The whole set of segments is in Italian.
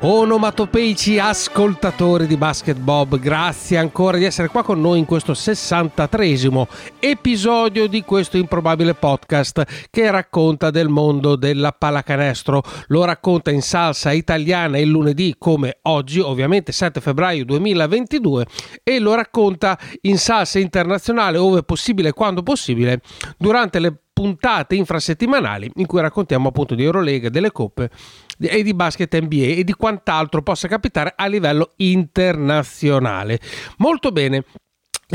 Onomatopeici ascoltatori di Basket Bob, grazie ancora di essere qua con noi in questo 63esimo episodio di questo improbabile podcast che racconta del mondo della pallacanestro. Lo racconta in salsa italiana il lunedì come oggi, ovviamente 7 febbraio 2022 e lo racconta in salsa internazionale ove possibile e quando possibile durante le puntate infrasettimanali in cui raccontiamo appunto di Eurolega, delle coppe e di basket NBA e di quant'altro possa capitare a livello internazionale. Molto bene,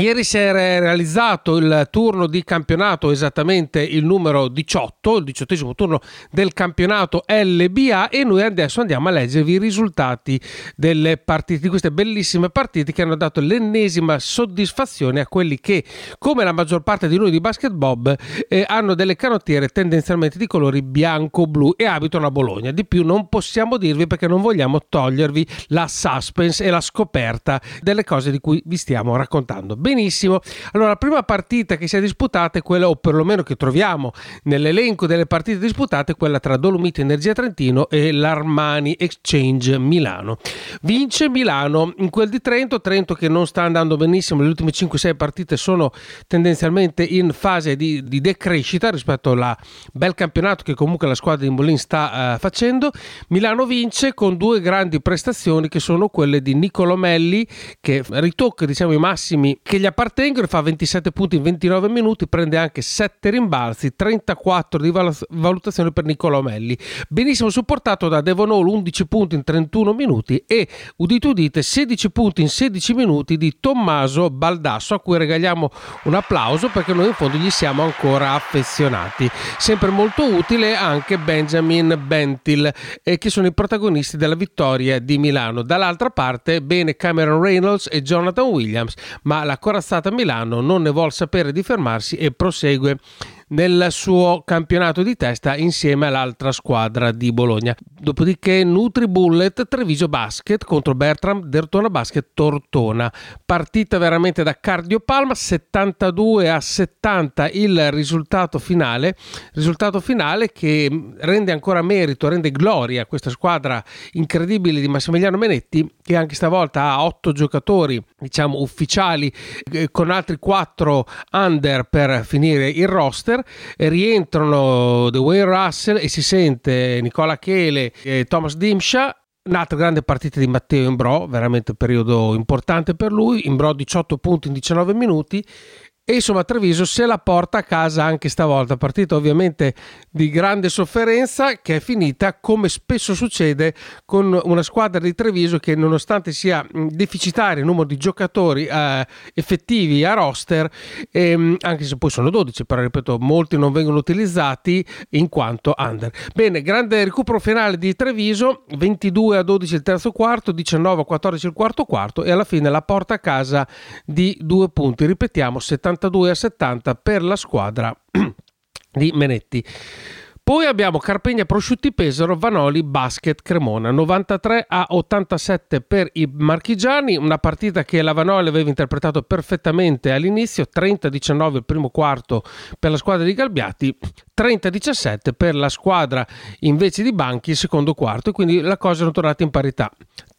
Ieri si è realizzato il turno di campionato, esattamente il numero 18, il diciottesimo turno del campionato LBA e noi adesso andiamo a leggervi i risultati delle partite, di queste bellissime partite che hanno dato l'ennesima soddisfazione a quelli che, come la maggior parte di noi di Basket Bob, eh, hanno delle canottiere tendenzialmente di colori bianco-blu e abitano a Bologna. Di più non possiamo dirvi perché non vogliamo togliervi la suspense e la scoperta delle cose di cui vi stiamo raccontando benissimo. Allora, la prima partita che si è disputata è quella, o perlomeno che troviamo nell'elenco delle partite disputate, quella tra Dolomiti Energia Trentino e l'Armani Exchange Milano. Vince Milano in quel di Trento, Trento che non sta andando benissimo, le ultime 5-6 partite sono tendenzialmente in fase di, di decrescita rispetto al bel campionato che comunque la squadra di Molin sta uh, facendo. Milano vince con due grandi prestazioni che sono quelle di Nicolo Melli che ritocca diciamo i massimi che gli appartengono, fa 27 punti in 29 minuti, prende anche 7 rimbalzi, 34 di valutazione per Niccolò Melli. Benissimo supportato da Devon Hall, 11 punti in 31 minuti e, udite udite, 16 punti in 16 minuti di Tommaso Baldasso, a cui regaliamo un applauso perché noi in fondo gli siamo ancora affezionati. Sempre molto utile anche Benjamin Bentil, eh, che sono i protagonisti della vittoria di Milano. Dall'altra parte, bene Cameron Reynolds e Jonathan Williams, ma la corazzata a Milano non ne vuol sapere di fermarsi e prosegue nel suo campionato di testa insieme all'altra squadra di Bologna. Dopodiché Nutri Bullet Treviso Basket contro Bertram Dertona Basket Tortona. Partita veramente da cardiopalma, 72 a 70 il risultato finale, risultato finale che rende ancora merito, rende gloria a questa squadra incredibile di Massimiliano Menetti che anche stavolta ha 8 giocatori, diciamo ufficiali eh, con altri 4 under per finire il roster rientrano The Wayne Russell e si sente Nicola Chele e Thomas Dimsha Un'altra grande partita di Matteo Imbro, veramente un periodo importante per lui. Imbro 18 punti in 19 minuti e insomma Treviso se la porta a casa anche stavolta, partita ovviamente di grande sofferenza che è finita come spesso succede con una squadra di Treviso che nonostante sia deficitario il numero di giocatori eh, effettivi a roster, ehm, anche se poi sono 12, però ripeto molti non vengono utilizzati in quanto under. Bene, grande recupero finale di Treviso, 22 a 12 il terzo quarto, 19 a 14 il quarto quarto e alla fine la porta a casa di due punti, ripetiamo 70 72 a 70 per la squadra di Menetti. Poi abbiamo Carpegna Prosciutti Pesaro, Vanoli Basket Cremona, 93 a 87 per i marchigiani, una partita che la Vanoli aveva interpretato perfettamente all'inizio, 30-19 il primo quarto per la squadra di Galbiati, 30-17 per la squadra invece di Banchi il secondo quarto, quindi la cosa è tornata in parità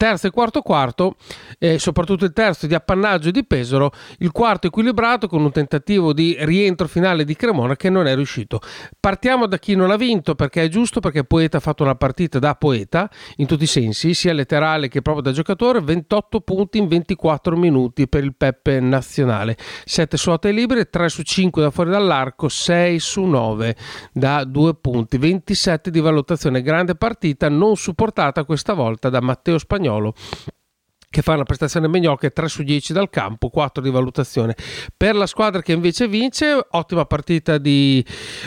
terzo e quarto quarto, e soprattutto il terzo di appannaggio di Pesaro, il quarto equilibrato con un tentativo di rientro finale di Cremona che non è riuscito. Partiamo da chi non ha vinto perché è giusto, perché Poeta ha fatto una partita da poeta in tutti i sensi, sia letterale che proprio da giocatore, 28 punti in 24 minuti per il Peppe nazionale, 7 suote libere, 3 su 5 da fuori dall'arco, 6 su 9 da 2 punti, 27 di valutazione, grande partita non supportata questa volta da Matteo Spagnolo Spagnolo che fa una prestazione mediocre 3 su 10 dal campo, 4 di valutazione. Per la squadra che invece vince, ottima partita di,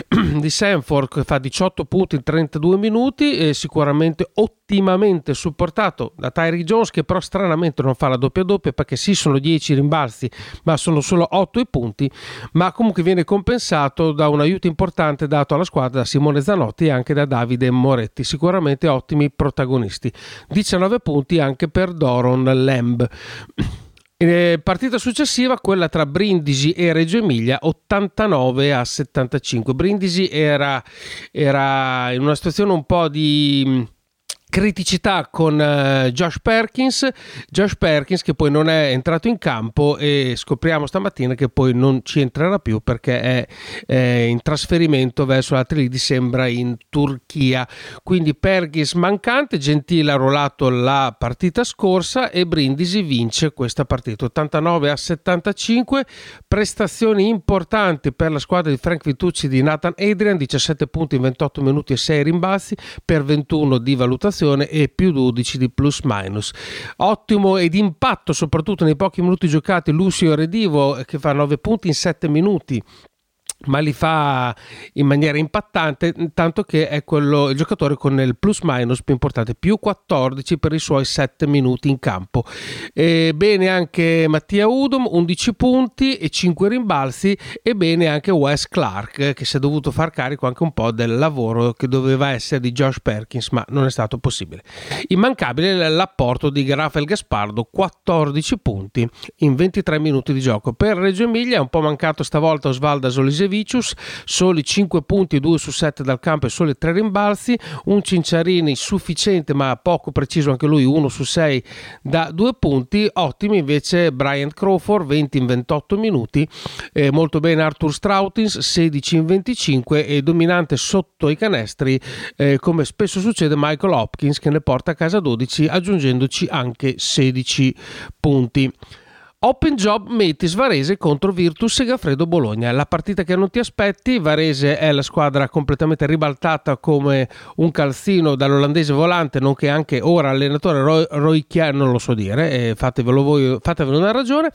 di Sanford che fa 18 punti in 32 minuti, sicuramente ottimamente supportato da Tyree Jones che però stranamente non fa la doppia doppia perché sì sono 10 rimbalzi ma sono solo 8 i punti, ma comunque viene compensato da un aiuto importante dato alla squadra da Simone Zanotti e anche da Davide Moretti, sicuramente ottimi protagonisti. 19 punti anche per Doron Lamb. Eh, partita successiva, quella tra Brindisi e Reggio Emilia, 89 a 75. Brindisi era, era in una situazione un po' di criticità con uh, Josh Perkins, Josh Perkins che poi non è entrato in campo e scopriamo stamattina che poi non ci entrerà più perché è, è in trasferimento verso la Trilidi, sembra in Turchia. Quindi Perkins mancante, Gentile ha rollato la partita scorsa e Brindisi vince questa partita. 89 a 75, prestazioni importanti per la squadra di Frank Vitucci di Nathan Adrian, 17 punti in 28 minuti e 6 rimbalzi per 21 di valutazione e più 12 di plus minus. Ottimo ed impatto soprattutto nei pochi minuti giocati Lucio Redivo che fa 9 punti in 7 minuti ma li fa in maniera impattante, tanto che è quello, il giocatore con il plus minus più importante, più 14 per i suoi 7 minuti in campo. E bene anche Mattia Udom, 11 punti e 5 rimbalzi, e bene anche Wes Clark, che si è dovuto far carico anche un po' del lavoro che doveva essere di Josh Perkins, ma non è stato possibile. Immancabile l'apporto di Rafael Gaspardo, 14 punti in 23 minuti di gioco. Per Reggio Emilia è un po' mancato stavolta Osvaldo Solisevi Vicius, soli 5 punti, 2 su 7 dal campo e soli 3 rimbalzi, un Cinciarini sufficiente ma poco preciso anche lui, 1 su 6 da 2 punti, ottimi invece Brian Crawford, 20 in 28 minuti, eh, molto bene Arthur Strautins, 16 in 25 e dominante sotto i canestri eh, come spesso succede Michael Hopkins che ne porta a casa 12 aggiungendoci anche 16 punti. Open Job Metis Varese contro Virtus Segafredo Bologna. La partita che non ti aspetti, Varese è la squadra completamente ribaltata come un calzino dall'olandese volante, nonché anche ora allenatore Roy, Roy Chiar, non lo so dire, fatevelo voi, fatevelo una ragione.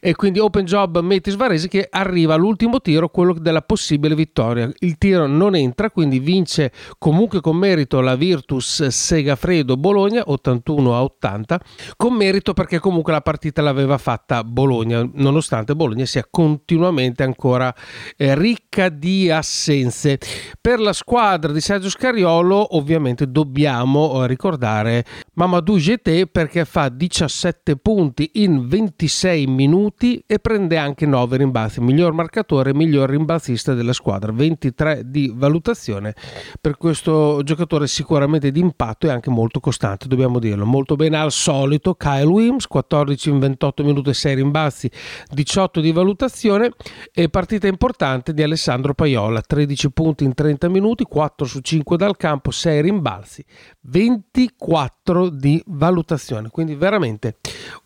E quindi Open Job Metis Varese che arriva all'ultimo tiro, quello della possibile vittoria. Il tiro non entra, quindi vince comunque con merito la Virtus Segafredo Bologna 81 a 80, con merito perché comunque la partita l'aveva fatta fatta Bologna, nonostante Bologna sia continuamente ancora eh, ricca di assenze. Per la squadra di Sergio Scariolo ovviamente dobbiamo eh, ricordare Mamadou GT perché fa 17 punti in 26 minuti e prende anche 9 rimbalzi, miglior marcatore, miglior rimbalzista della squadra, 23 di valutazione per questo giocatore sicuramente di impatto e anche molto costante, dobbiamo dirlo, molto bene al solito Kyle Williams, 14 in 28 minuti e 6 rimbalzi, 18 di valutazione e partita importante di Alessandro Paiola, 13 punti in 30 minuti, 4 su 5 dal campo, 6 rimbalzi, 24 di valutazione. Quindi veramente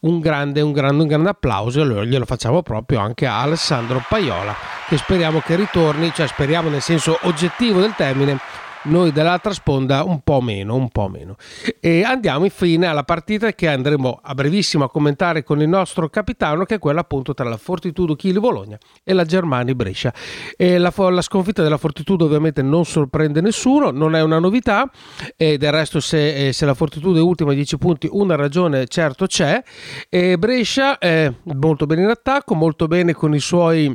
un grande, un grande, un grande applauso e glielo facciamo proprio anche a Alessandro Paiola che speriamo che ritorni, cioè speriamo nel senso oggettivo del termine noi dall'altra sponda un po' meno, un po' meno. E andiamo infine alla partita che andremo a brevissimo a commentare con il nostro capitano, che è quella appunto tra la Fortitudo Chili Bologna e la Germani Brescia. E la, la, sconfitta della Fortitudo ovviamente non sorprende nessuno, non è una novità, e del resto se, eh, se la Fortitudo è ultima a 10 punti, una ragione certo c'è. E Brescia è molto bene in attacco, molto bene con i suoi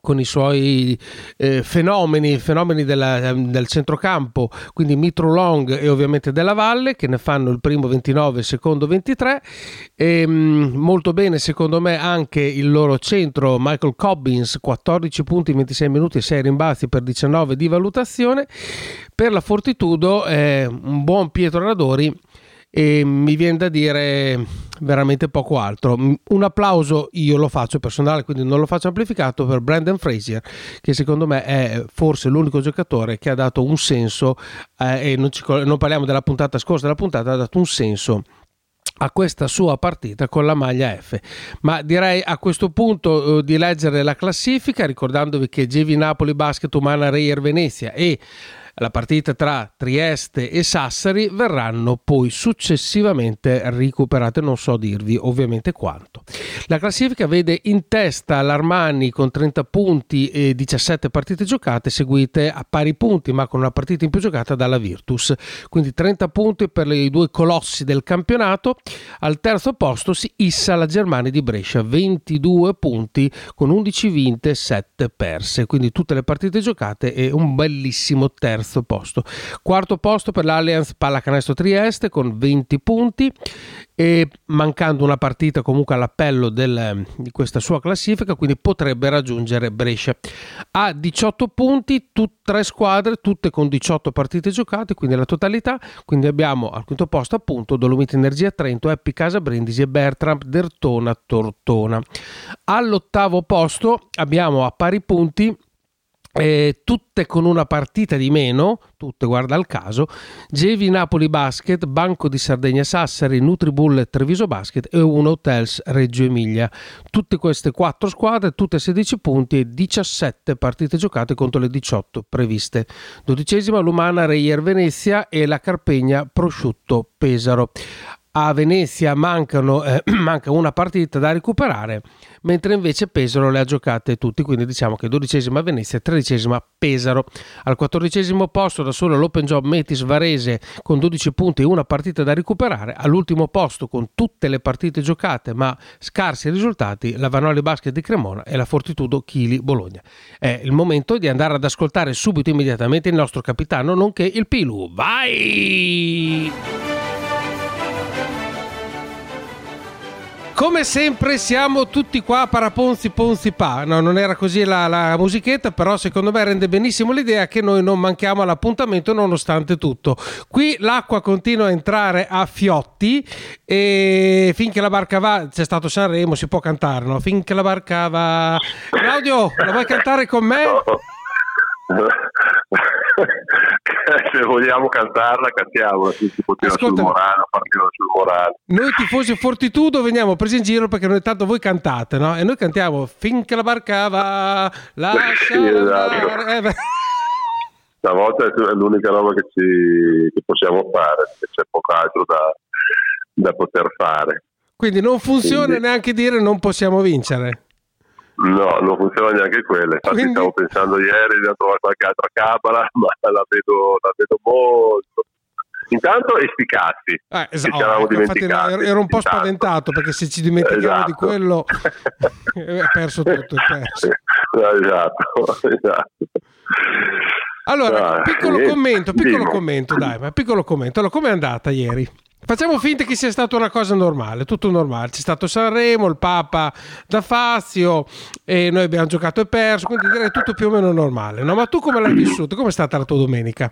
con i suoi eh, fenomeni, fenomeni della, del centrocampo, quindi Mitro Long e ovviamente Della Valle, che ne fanno il primo 29 e il secondo 23. E, mh, molto bene, secondo me, anche il loro centro, Michael Cobbins, 14 punti in 26 minuti e 6 rimbalzi per 19 di valutazione. Per la Fortitudo, eh, un buon Pietro Radori e mi viene da dire veramente poco altro. Un applauso io lo faccio personale, quindi non lo faccio amplificato per Brandon Frazier, che secondo me è forse l'unico giocatore che ha dato un senso, eh, e non, ci, non parliamo della puntata scorsa, della puntata ha dato un senso a questa sua partita con la maglia F. Ma direi a questo punto eh, di leggere la classifica, ricordandovi che Gevi Napoli Basket Umana Reyer Venezia e la partita tra Trieste e Sassari verranno poi successivamente recuperate, non so dirvi ovviamente quanto. La classifica vede in testa l'Armani con 30 punti e 17 partite giocate, seguite a pari punti ma con una partita in più giocata dalla Virtus, quindi 30 punti per i due colossi del campionato. Al terzo posto si issa la Germania di Brescia, 22 punti con 11 vinte e 7 perse, quindi tutte le partite giocate e un bellissimo terzo posto. Quarto posto per l'Allianz Pallacanestro Trieste con 20 punti e mancando una partita comunque all'appello del, di questa sua classifica, quindi potrebbe raggiungere Brescia. Ha 18 punti, tut, tre squadre, tutte con 18 partite giocate, quindi la totalità. Quindi abbiamo al quinto posto appunto Dolomiti Energia Trento, Eppi Casa Brindisi e Bertram Dertona Tortona. All'ottavo posto abbiamo a pari punti eh, tutte con una partita di meno, tutte guarda il caso, Gevi Napoli Basket, Banco di Sardegna Sassari, Nutribullet Treviso Basket e Uno Hotels Reggio Emilia. Tutte queste quattro squadre, tutte a 16 punti e 17 partite giocate contro le 18 previste. Dodicesima l'Umana Reyer Venezia e la Carpegna Prosciutto Pesaro a Venezia mancano, eh, manca una partita da recuperare, mentre invece Pesaro le ha giocate tutti, quindi diciamo che dodicesima Venezia, tredicesima Pesaro. Al quattordicesimo posto da solo l'Open Job Metis Varese con 12 punti e una partita da recuperare, all'ultimo posto con tutte le partite giocate ma scarsi risultati la Vanoli Basket di Cremona e la Fortitudo Chili Bologna. È il momento di andare ad ascoltare subito immediatamente il nostro capitano nonché il Pilu. Vai! Come sempre siamo tutti qua paraponzi ponzi pa. No, non era così la, la, musichetta, però secondo me rende benissimo l'idea che noi non manchiamo all'appuntamento nonostante tutto. Qui l'acqua continua a entrare a fiotti e finché la barca va, c'è stato Sanremo, si può cantare, no? Finché la barca va... Claudio, la vuoi cantare con me? se vogliamo cantarla, cantiamola. Continua sul partire sul Morano. Noi tifosi Fortitudo veniamo presi in giro perché noi tanto voi cantate, no? E noi cantiamo finché la barca va, lascia sì, esatto. eh, Stavolta è l'unica roba che, ci, che possiamo fare, perché c'è poco altro da, da poter fare. Quindi non funziona Quindi... neanche dire non possiamo vincere. No, non funziona neanche quella. Infatti Quindi... stavo pensando ieri di trovare qualche altra cabala, ma la vedo, la vedo molto. Intanto e sti cazzi eh, esatto, ci eravamo dimenticati. Ero, ero un po' intanto. spaventato perché se ci dimentichiamo esatto. di quello è eh, perso tutto. È perso. esatto, esatto. Allora, ah, piccolo commento, piccolo commento, dai, ma piccolo commento. Allora, com'è andata ieri? Facciamo finta che sia stata una cosa normale, tutto normale. C'è stato Sanremo, il Papa da Fazio e noi abbiamo giocato e perso, quindi direi tutto più o meno normale. No? Ma tu come l'hai vissuto? Come è stata la tua domenica?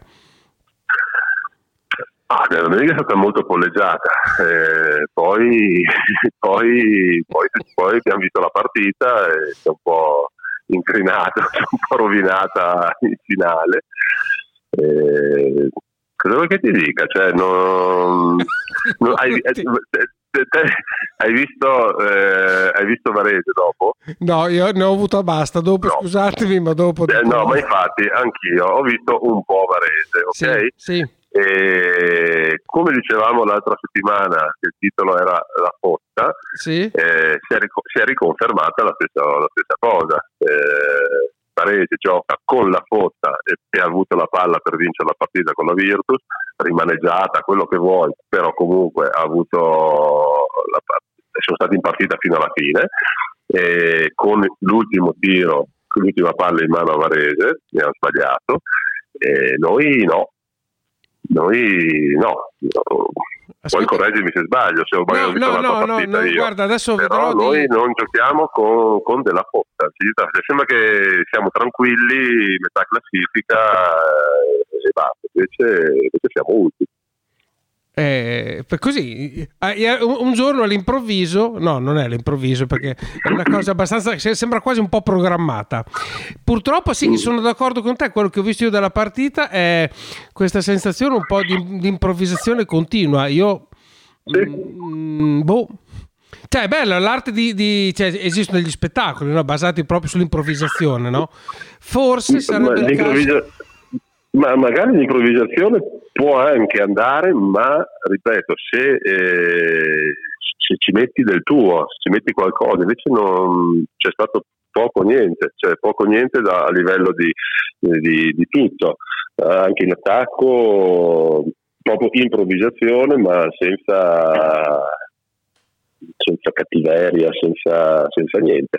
Ah, la domenica è stata molto polleggiata, eh, poi, poi, poi, poi, abbiamo visto la partita e si è un po' incrinata, un po' rovinata in finale. Eh, cosa vuoi che ti dica? Cioè, non, non, hai, te, te, hai, visto, eh, hai visto Varese dopo? No, io ne ho avuto basta. Dopo, no. scusatemi, ma dopo. Eh, no, ma infatti anch'io ho visto un po' Varese, ok? Sì. sì. E come dicevamo l'altra settimana, che il titolo era La Fotta, sì. eh, si, è ric- si, è riconfermata la stessa, la stessa cosa. Eh, Parete gioca con la Fotta e, e, ha avuto la palla per vincere la partita con la Virtus, rimaneggiata, quello che vuoi, però comunque ha avuto la, sono stati in partita fino alla fine. E con l'ultimo tiro, l'ultima palla in mano a Varese, ne ha sbagliato. E noi no, noi no. Ascolta. Poi correggimi se sbaglio, se ho sbagliato no, no, no, no, no guarda, adesso Però noi di... non giochiamo con, con della fotta. Sembra che siamo tranquilli, metà classifica eh, e basta, invece, invece siamo ultimi. Eh, così eh, un giorno all'improvviso, no, non è all'improvviso perché è una cosa abbastanza, sembra quasi un po' programmata. Purtroppo, sì, sono d'accordo con te. Quello che ho visto io dalla partita è questa sensazione un po' di, di improvvisazione continua. Io, sì. mh, boh. Cioè, è bello, l'arte di... di cioè, esistono degli spettacoli no? basati proprio sull'improvvisazione, no? Forse sarebbe caso Ma magari l'improvvisazione può anche andare, ma ripeto, se, eh, se ci metti del tuo, se ci metti qualcosa, invece non c'è stato poco niente, cioè poco niente da, a livello di, di, di tutto, eh, anche in attacco proprio improvvisazione ma senza, senza cattiveria, senza, senza niente.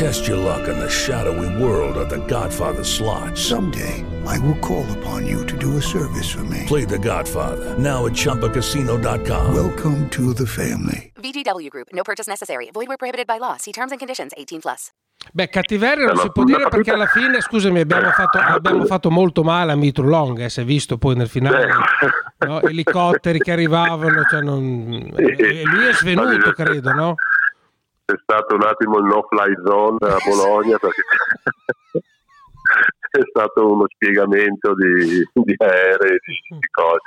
Test your luck in the shadowy world of The Godfather slot. Someday, I will call upon you to do a service for me. Play The Godfather now at ChumbaCasino.com. Welcome to the family. VGW Group. No purchase necessary. Void were prohibited by law. See terms and conditions. 18 plus. Beh, cattiveria non Eh, si può dire perché alla fine, scusami, abbiamo fatto, abbiamo fatto molto male a Mitro Long, eh, si è visto poi nel finale, Eh. no? elicotteri che arrivavano, cioè non- e lui è svenuto, credo, no? C'è stato un attimo il no-fly zone a Bologna perché è stato uno spiegamento di, di aerei, di, di cose.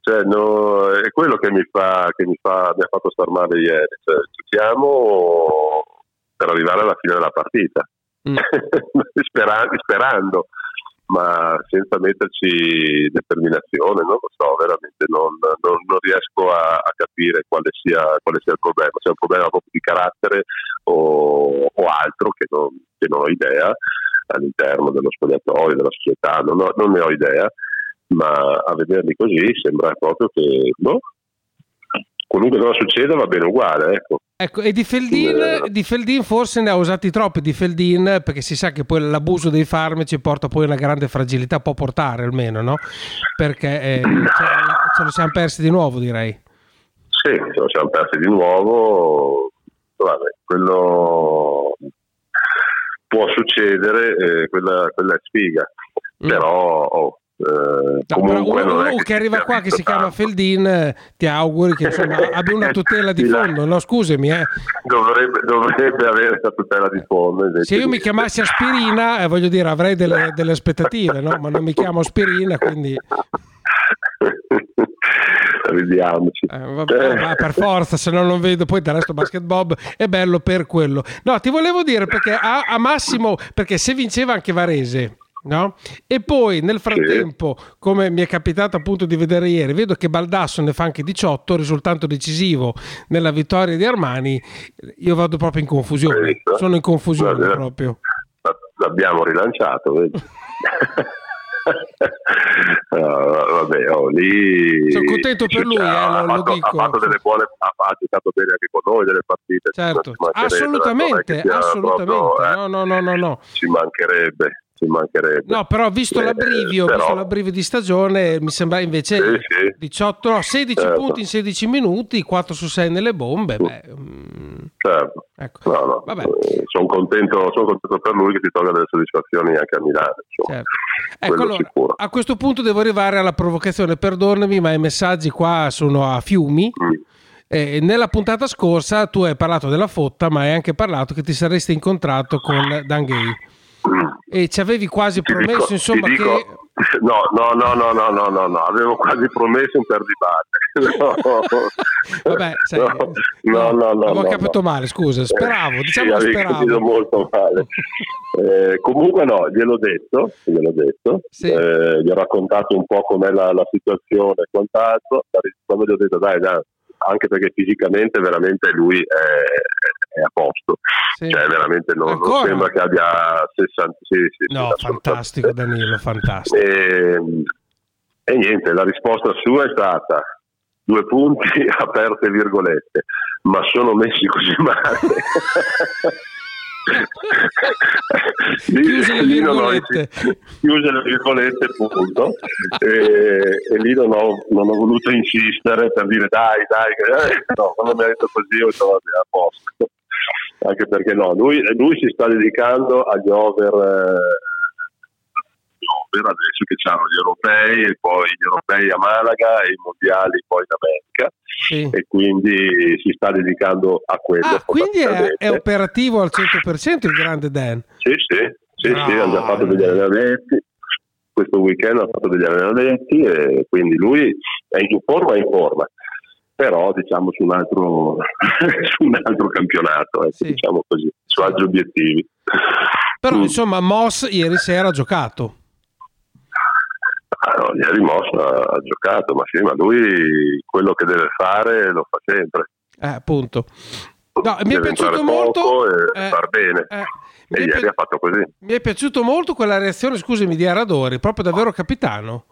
Cioè, no, è quello che mi, fa, che mi, fa, mi ha fatto star male ieri. Cioè, giochiamo per arrivare alla fine della partita, Mm. Spera- sperando, ma senza metterci determinazione, non lo so, veramente non, non- non riesco a, a capire quale sia, quale sia il problema, se è un problema proprio di carattere o, o altro che non, che non ho idea all'interno dello spogliatoio, della società, non, ho- non ne ho idea, ma a vederli così sembra proprio che boh, qualunque cosa succeda va bene uguale, ecco. Ecco, e di Feldin, Eh. di Feldin forse ne ha usati troppi di Feldin perché si sa che poi l'abuso dei farmaci porta poi a una grande fragilità, può portare almeno, no? Perché eh, ce, lo siamo persi di nuovo, direi. Sì, ce lo siamo persi di nuovo. Vabbè, quello può succedere, eh, quella, quella è sfiga. Mm. Però oh, eh, No, comunque uno, uno che che arriva qua che si chiama tanto. Feldin, eh, ti auguri che insomma abbia una tutela di fondo, no? Scusami, eh. Dovrebbe, dovrebbe avere la tutela di fondo. Se io mi chiamassi Aspirina, eh, voglio dire, avrei delle, delle aspettative, no? Ma non mi chiamo Aspirina, quindi Ridiamoci. eh, vabbè, ma per forza, se no non vedo poi del resto Basket Bob è bello per quello. No, ti volevo dire perché a, a Massimo, perché se vinceva anche Varese. No? E poi nel frattempo, come mi è capitato appunto di vedere ieri, vedo che Baldasso ne fa anche 18, risultato decisivo nella vittoria di Armani. Io vado proprio in confusione. Sono in confusione Guarda, proprio. L'abbiamo rilanciato, vedi? No, vabbè, oh, lì Sono contento per lui, eh, ha, lo- fatto, dico. ha fatto delle buone ha, ha giocato bene anche con noi delle partite Certo, assolutamente, assolutamente. proprio, eh, No, no, no, no, no. ci mancherebbe ci mancherebbe No, però visto Eh, l'abbrivio, però- visto l'abbrivio di stagione, mi sembra invece Sì, sì. 18, no, 16 Certo. punti in 16 minuti, 4 su 6 nelle bombe. Beh, mm, certo. ecco. No, no, Vabbè. eh, sono contento, sono contento per lui che si tolga delle soddisfazioni anche a Milano. Certo. Ecco, allora, a questo punto devo arrivare alla provocazione, perdonami, ma i messaggi qua sono a fiumi. Mm. Eh, nella puntata scorsa tu hai parlato della fotta, ma hai anche parlato che ti saresti incontrato con Dan Gay. E ci avevi quasi Ti promesso, dico- insomma, dico- che No, no, no, no, no, no, no, no, avevo quasi promesso un perdibate. No. Vabbè, sai, no, no, no, no, avevo no, capito no. male, scusa, speravo, Eh, diciamo sì, che avevi capito speravo. molto male. Eh, comunque no, gliel'ho detto, gliel'ho detto, Sì. eh, gli ho raccontato un po' com'è la, la situazione e quant'altro, quando gli ho detto dai, dai, anche perché fisicamente veramente lui è, è a posto, Sì. cioè veramente non, non sembra che abbia 60, sì, sì, No, fantastico Danilo, fantastico. E, e niente, la risposta sua è stata due punti aperte virgolette, ma sono messi così male. chiuse le virgolette. chiuse le virgolette, punto. e, e lì non ho, non ho voluto insistere per dire dai, dai, eh, no, quando mi ha detto così ho detto vabbè, a posto. Anche perché no, lui, lui si sta dedicando agli over, eh, over adesso che c'hanno gli europei e poi gli europei a Malaga e i mondiali poi in America Sì. e quindi si sta dedicando a quello. Ah, quindi è, è operativo al 100% il grande Dan. Sì, sì, sì, sì, hanno già fatto degli allenamenti. Questo weekend ha fatto degli allenamenti e quindi lui è in forma, è in forma, però diciamo su un altro, su un altro campionato, ecco, Sì. diciamo così, su altri obiettivi. Però Mm. insomma Moss ieri sera ha giocato. Ah, no, ieri Moss ha, ha giocato, ma sì, ma lui quello che deve fare lo fa sempre. Eh, appunto. No, mi è piaciuto molto e eh, far bene. eh, e ieri pi- ha fatto così. mi è piaciuto molto quella reazione, scusami, di Aradori, proprio davvero capitano.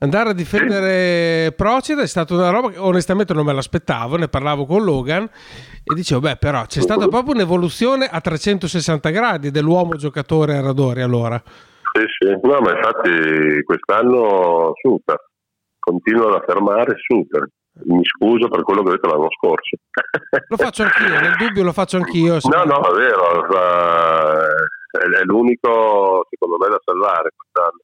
Andare a difendere Procida è stata una roba che onestamente non me l'aspettavo, ne parlavo con Logan e dicevo, beh però c'è stata proprio un'evoluzione a 360 gradi dell'uomo giocatore Aradori allora. Sì, sì. No, ma infatti quest'anno super, continuo ad affermare super. Mi scuso per quello che ho detto l'anno scorso. Lo faccio anch'io, nel dubbio lo faccio anch'io. No, no, è vero, è l'unico secondo me da salvare quest'anno.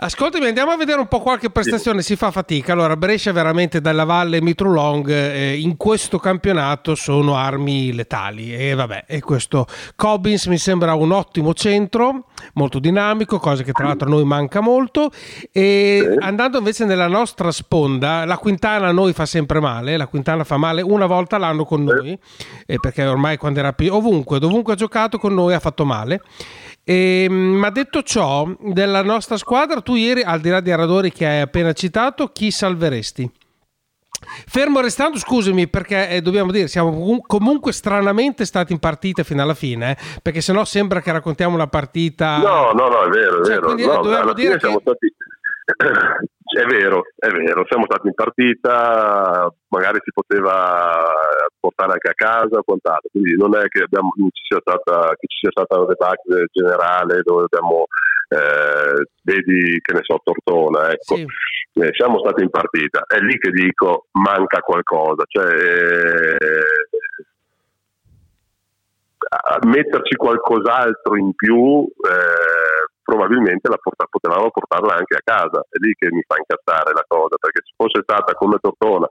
Ascoltami, andiamo a vedere un po' qualche prestazione, si fa fatica. Allora, Brescia veramente dalla Valle Mitrulong eh, in questo campionato sono armi letali. E vabbè, e questo Cobbins mi sembra un ottimo centro, molto dinamico, cosa che tra l'altro a noi manca molto. E andando invece nella nostra sponda, la Quintana a noi fa sempre male, la Quintana fa male una volta l'anno con noi, eh, perché ormai quando era più ovunque, dovunque ha giocato con noi ha fatto male. E, ma detto ciò, della nostra squadra, tu ieri, al di là di Aradori che hai appena citato, chi salveresti? Fermo restando, scusami, perché eh, dobbiamo dire, siamo comu- comunque stranamente stati in partita fino alla fine, eh, perché sennò sembra che raccontiamo una partita. No, no, no, è vero, è Cioè, vero. No, eh, dobbiamo dire che- stati... È vero, è vero, siamo stati in partita, magari si poteva portare anche a casa o quant'altro, quindi non è che, abbiamo, non ci, sia stata, che ci sia stata una debacle generale dove abbiamo, eh, vedi che ne so, Tortona, ecco. Sì. Eh, siamo stati in partita, è lì che dico manca qualcosa, cioè eh, metterci qualcos'altro in più eh, probabilmente la porta- potevamo portarla anche a casa, è lì che mi fa incazzare la cosa, perché se fosse stata come Tortona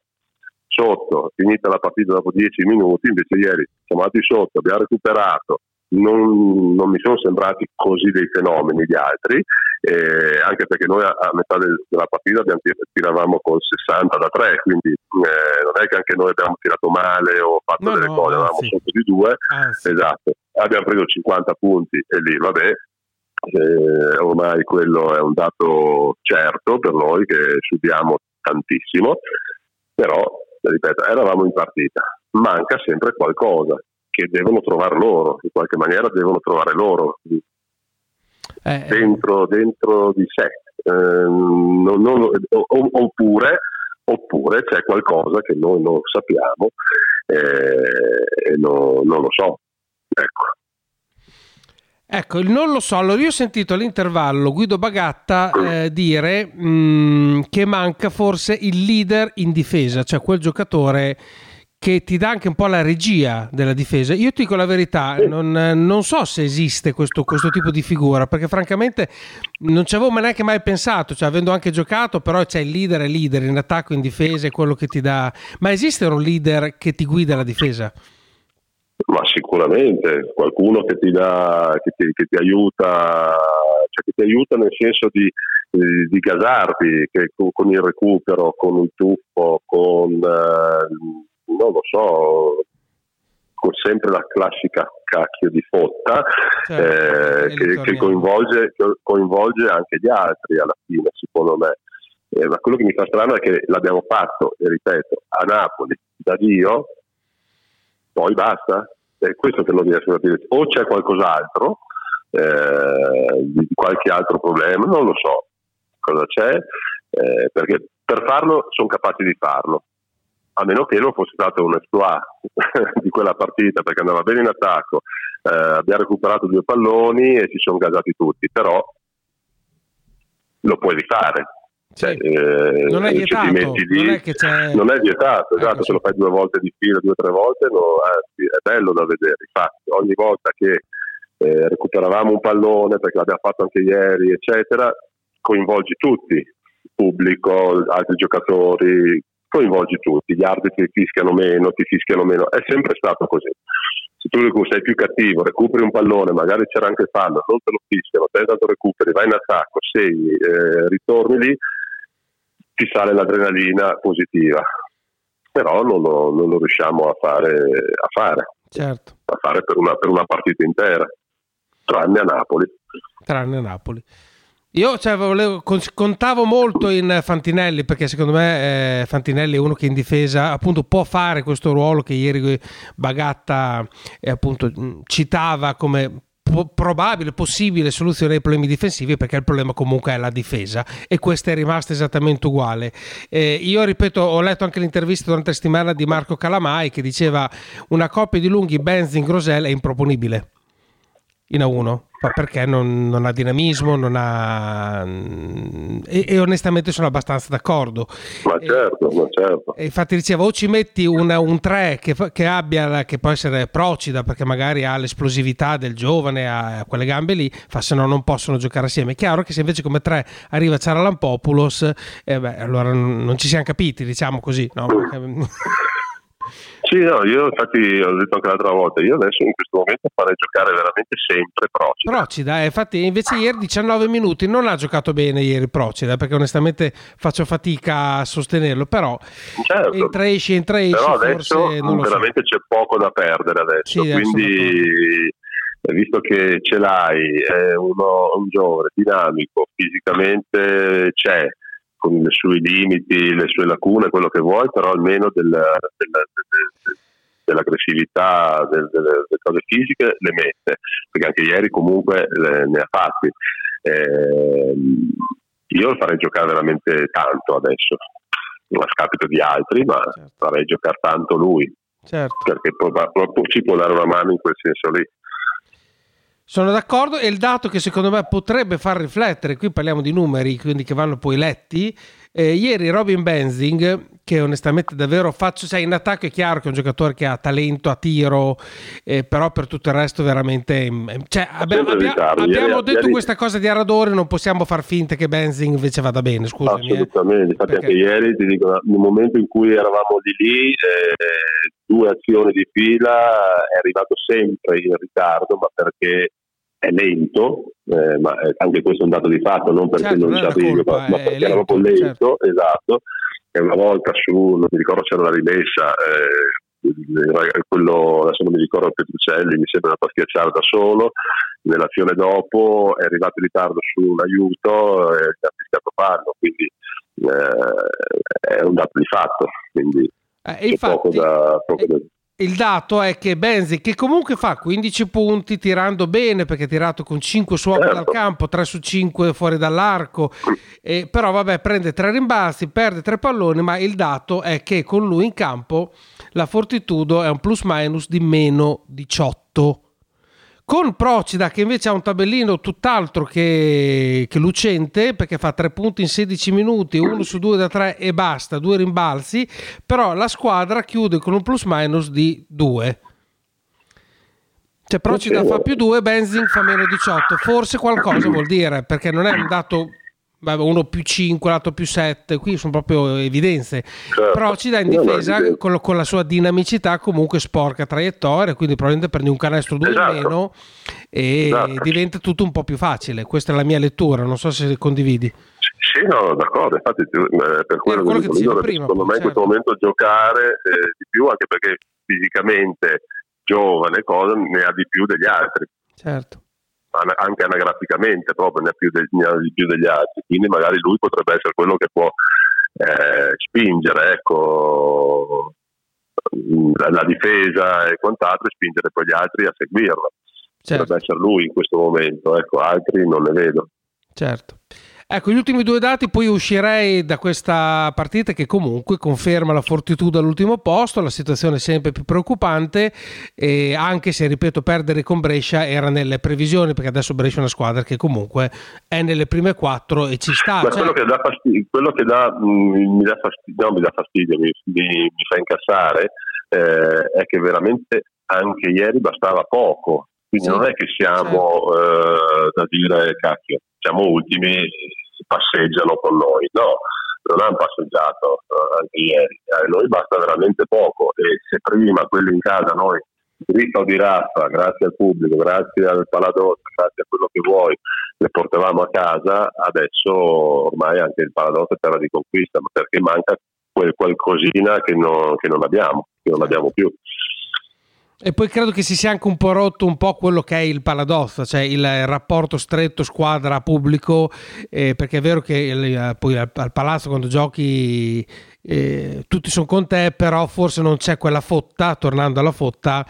sotto, finita la partita dopo 10 minuti, invece ieri siamo andati sotto, abbiamo recuperato, non, non mi sono sembrati così dei fenomeni gli altri, eh, anche perché noi a, a metà del- della partita abbiamo tir- tiravamo con 60 da 3, quindi eh, non è che anche noi abbiamo tirato male o fatto No, delle no, cose, eravamo sotto di due, Anzi. esatto, abbiamo preso 50 punti e lì vabbè, eh, ormai quello è un dato certo per noi che subiamo tantissimo, però ripeto, eravamo in partita, manca sempre qualcosa che devono trovare loro, in qualche maniera devono trovare loro Eh, dentro, dentro di sé, Eh, non- non- oppure, oppure c'è qualcosa che noi non sappiamo eh, e no- non lo so. Ecco. Ecco, non lo so. Allora, io ho sentito all'intervallo Guido Bagatta eh, dire mh, che manca forse il leader in difesa, cioè quel giocatore che ti dà anche un po' la regia della difesa. Io ti dico la verità, non, non so se esiste questo, questo tipo di figura, perché francamente non ci avevo neanche mai pensato, cioè avendo anche giocato, però c'è il leader e leader in attacco, in difesa, è quello che ti dà... Ma esiste un leader che ti guida la difesa? Ma sicuramente qualcuno che ti, dà, che ti, che ti aiuta, cioè che ti aiuta nel senso di, di, di gasarti, che con, con il recupero, con il tuffo, con eh, non lo so, con sempre la classica cacchio di fotta Certo, eh, che, che coinvolge, coinvolge anche gli altri alla fine, secondo me. Eh, ma quello che mi fa strano è che l'abbiamo fatto, e ripeto, a Napoli da Dio, poi basta. È questo che non riesco a capire. O c'è qualcos'altro, eh, qualche altro problema, non lo so cosa c'è, eh, perché per farlo sono capaci di farlo. a meno che non fosse stato un exploit di quella partita perché andava bene in attacco, eh, abbiamo recuperato due palloni e si sono gasati tutti, però lo puoi rifare. Sì. Eh, non è vietato, lì, non, è non è vietato, ecco, esatto, se lo fai due volte di fila, due o tre volte, no, eh, è bello da vedere. Infatti, ogni volta che eh, recuperavamo un pallone, perché l'abbiamo fatto anche ieri, eccetera, coinvolgi tutti, pubblico, altri giocatori, coinvolgi tutti, gli arbitri fischiano meno, ti fischiano meno, è sempre stato così. Se tu sei più cattivo, recuperi un pallone, magari c'era anche fallo, non te lo fischiano, te tanto recuperi, vai in attacco, segni, eh, ritorni lì, ti sale l'adrenalina positiva. Però non lo, non lo riusciamo a fare, a fare, certo. a fare per, una, per una partita intera, tranne a Napoli. Tranne a Napoli. Io cioè, volevo, contavo molto in Fantinelli perché secondo me eh, Fantinelli è uno che in difesa appunto può fare questo ruolo che ieri Bagatta eh, appunto citava come probabile, possibile soluzione ai problemi difensivi perché il problema comunque è la difesa e questa è rimasta esattamente uguale. Eh, io ripeto, ho letto anche l'intervista durante la settimana di Marco Calamai che diceva una coppia di lunghi Benzin-Grosel è improponibile in A1 perché non, non, ha dinamismo non ha e, e, onestamente sono abbastanza d'accordo ma certo, ma certo. E, infatti dicevo o ci metti una, un 3 che, che, abbia che può essere procida perché magari ha l'esplosività del giovane ha quelle gambe lì fa se no non possono giocare assieme è chiaro che se invece come 3 arriva Ciaralampopoulos eh beh, allora non ci siamo capiti diciamo così no? Sì, no, io infatti ho detto anche l'altra volta, io adesso in questo momento farei giocare veramente sempre Procida. Procida, eh, infatti invece ieri 19 minuti non ha giocato bene ieri Procida, perché onestamente faccio fatica a sostenerlo, però certo. entra esci, entra esci, però adesso veramente so. c'è poco da perdere adesso, sì, quindi visto che ce l'hai, è uno, un giovane dinamico, fisicamente c'è, con i suoi limiti, le sue lacune, quello che vuoi, però almeno del, del, del, dell'aggressività, delle, delle cose fisiche le mette, perché anche ieri comunque ne ha fatti. Eh, io farei giocare veramente tanto adesso, a scapito di altri, ma certo. farei giocare tanto lui, certo. perché proprio ci può dare una mano in quel senso lì. Sono d'accordo e il dato che secondo me potrebbe far riflettere, qui parliamo di numeri, quindi che vanno poi letti, eh, ieri Robin Benzing, che onestamente davvero faccio, sai, in attacco è chiaro che è un giocatore che ha talento a tiro, eh, però per tutto il resto veramente... Mm, cioè, abbiamo, abbiamo, abbiamo ieri, detto ieri... questa cosa di Aradori, non possiamo far finta che Benzing invece vada bene, scusami. Eh. Assolutamente, eh, infatti perché... anche ieri ti dico, nel momento in cui eravamo di lì, eh, due azioni di fila, è arrivato sempre in ritardo, ma perché è lento, eh, ma anche questo è un dato di fatto, non perché certo, non ci arrivi, ma, ma perché era proprio lento, certo. esatto. E una volta su, non mi ricordo c'era la rimessa, eh, quello, adesso non mi ricordo Petrucelli, mi sembra andato a schiacciare da solo, nell'azione dopo è arrivato in ritardo su un aiuto e ha fischiato farlo, quindi eh, è un dato di fatto. Quindi eh, infatti, poco da, poco da il dato è che Benzi, che comunque fa 15 punti tirando bene perché ha tirato con 5 su 8 certo. dal campo, 3 su 5 fuori dall'arco, eh, però vabbè prende 3 rimbalzi, perde 3 palloni, ma il dato è che con lui in campo la fortitudo è un plus minus di meno 18 con Procida che invece ha un tabellino tutt'altro che, che lucente perché fa 3 punti in 16 minuti, 1 su 2 da 3 e basta, 2 rimbalzi, però la squadra chiude con un plus minus di 2. Cioè Procida fa più 2, Benzin fa meno 18, forse qualcosa vuol dire perché non è un dato uno più 5, l'altro più 7, qui sono proprio evidenze. Certo. Però ci dà in difesa con, con, la sua dinamicità comunque sporca traiettoria, quindi probabilmente prendi un canestro 2 esatto. meno e esatto. diventa tutto un po' più facile. Questa è la mia lettura, non so se condividi. Sì, no, d'accordo, infatti eh, per quello, quello che, dicevo prima, secondo me certo. in questo momento giocare eh, di più, anche perché fisicamente giovane, cosa, ne ha di più degli altri. Certo anche anagraficamente proprio ne ha, più de- ne ha di più degli altri, quindi magari lui potrebbe essere quello che può eh, spingere ecco, la, la, difesa e quant'altro e spingere poi gli altri a seguirlo. Certo. Potrebbe essere lui in questo momento, ecco, altri non ne vedo. Certo. Ecco, gli ultimi due dati, poi uscirei da questa partita che comunque conferma la fortitudo all'ultimo posto, la situazione è sempre più preoccupante, anche se, ripeto, perdere con Brescia era nelle previsioni, perché adesso Brescia è una squadra che comunque è nelle prime quattro e ci sta. Cioè... Quello che dà fastidio, quello che dà, mh, mm, mi, dà fastidio, no, mi, dà fastidio mi, mi, mi fa incassare, eh, è che veramente anche ieri bastava poco. Quindi sì, non è che siamo certo. eh, da dire cacchio, siamo ultimi, passeggiano con noi. No, non hanno passeggiato eh, anche ieri. A eh, noi basta veramente poco e se prima quelli in casa noi dritta o di raffa, grazie al pubblico, grazie al paladotto, grazie a quello che vuoi, le portavamo a casa, adesso ormai anche il paladotto è terra di conquista, ma perché manca quel qualcosina che non, che non abbiamo, che non abbiamo più. E poi credo che si sia anche un po' rotto un po' quello che è il paladozza, cioè il rapporto stretto squadra-pubblico, eh, perché è vero che il, poi al, al, palazzo quando giochi eh, tutti sono con te, però forse non c'è quella fotta, tornando alla fotta,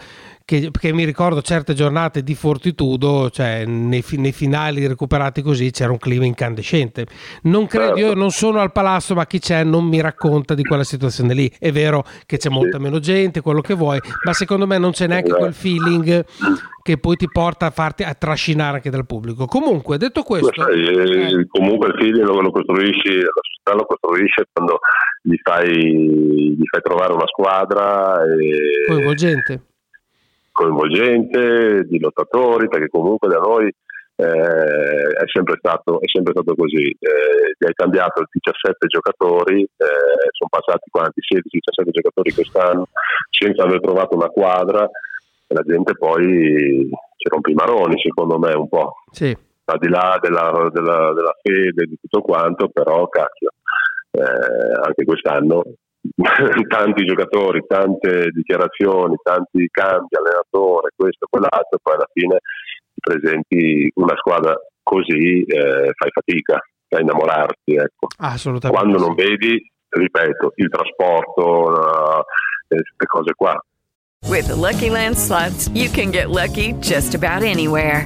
che, che, mi ricordo certe giornate di fortitudo, cioè nei, nei, finali recuperati così c'era un clima incandescente. Non credo, certo. io non sono al palazzo, ma chi c'è non mi racconta di quella situazione lì. È vero che c'è molta meno gente, quello che vuoi, ma secondo me non c'è neanche quel feeling che poi ti porta a farti a trascinare anche dal pubblico. Comunque, detto questo, sai, eh, comunque il feeling lo, lo costruisci, la società lo costruisce quando gli fai, gli fai trovare una squadra e... coinvolgente coinvolgente, di lottatori, perché comunque da noi eh, è, sempre stato, è, sempre stato, così. Eh, hai cambiato 17 giocatori, eh, sono passati quanti? 16-17 giocatori quest'anno, senza aver trovato una quadra e la gente poi ci rompe i maroni, secondo me, un po'. Sì. Al di là della, della, della fede di tutto quanto, però cacchio, eh, anche quest'anno tanti giocatori, tante dichiarazioni, tanti cambi, allenatore, questo, quell'altro, poi alla fine ti presenti una squadra così, eh, fai fatica a innamorarti. Ecco. Assolutamente. Quando non vedi, ripeto, il trasporto, uh, queste cose qua. With the Lucky Land slots, you can get lucky just about anywhere.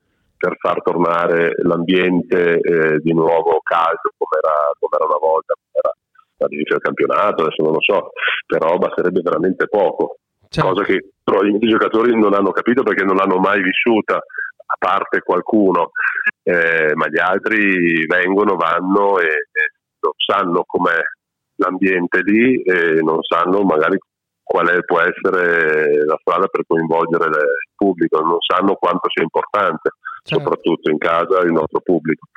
Per far tornare l'ambiente eh, di nuovo caldo come era, come era una volta, come era all'inizio del campionato, adesso non lo so, però basterebbe veramente poco, certo. cosa che probabilmente i giocatori non hanno capito perché non l'hanno mai vissuta, a parte qualcuno, eh, ma gli altri vengono, vanno e, e non sanno com'è l'ambiente lì e non sanno magari qual è, può essere la strada per coinvolgere il pubblico, non sanno quanto sia importante certo. soprattutto in casa, il nostro pubblico.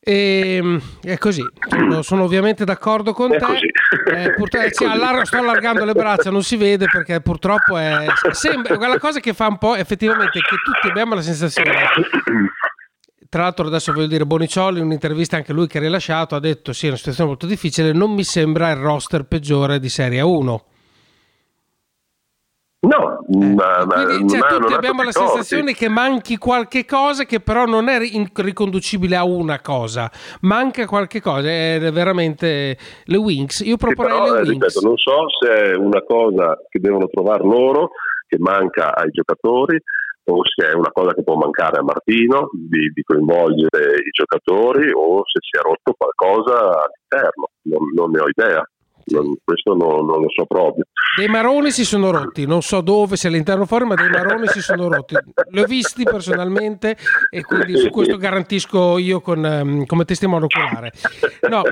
E, ehm, è così, sono, sono, ovviamente d'accordo con è te. Così. Eh, purtroppo, sì, allargo, sto allargando le braccia, non si vede perché purtroppo è. Sembra, quella cosa che fa un po' effettivamente che tutti abbiamo la sensazione. Tra l'altro, adesso voglio dire, Bonicioli, in un'intervista anche lui che ha rilasciato, ha detto: Sì, è una situazione molto difficile. Non mi sembra il roster peggiore di Serie 1 No, eh, ma, Quindi, cioè, tutti abbiamo la sensazione che manchi qualche cosa che però non è riconducibile a una cosa, manca qualche cosa, è veramente le Wings. Io proporrei però, le eh, Wings. Ripeto, non so se è una cosa che devono trovare loro, che manca ai giocatori, o se è una cosa che può mancare a Martino di, di coinvolgere i giocatori, o se si è rotto qualcosa all'interno, non, non ne ho idea. Non, questo no, non lo so proprio. Dei maroni si sono rotti, non so dove, se all'interno o fuori, ma dei maroni si sono rotti. Li ho visti personalmente e quindi su questo garantisco io con, um, come testimone oculare. No,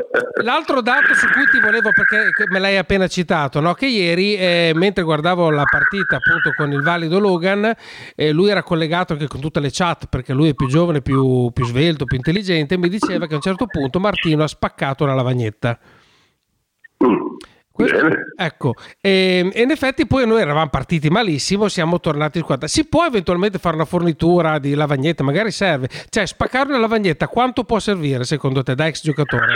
l'altro dato su cui ti volevo, perché me l'hai appena citato, no? che ieri, eh, mentre guardavo la partita appunto con il valido Logan, eh, lui era collegato anche con tutte le chat, perché lui è più giovane, più, più svelto, più intelligente, mi diceva che a un certo punto Martino ha spaccato una lavagnetta. Questo, ecco, e, ehm, e, in effetti poi noi eravamo partiti malissimo, siamo tornati in quadra. Si può eventualmente fare una fornitura di lavagnette, magari serve. Cioè, spaccare una lavagnetta quanto può servire secondo te da ex giocatore?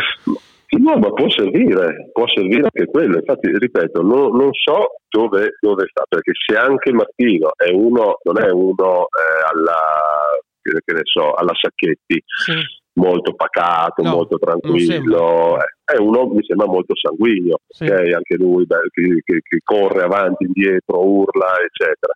No, ma può servire, può servire anche quello. Infatti, ripeto, non, non so dove, dove, sta, perché se anche Martino è uno, non è uno eh, alla, che ne so, alla Sacchetti, sì. Molto pacato, no, molto tranquillo, eh, è uno, mi sembra, molto sanguigno, sì. okay? anche lui beh, che, che, che corre avanti, indietro, urla, eccetera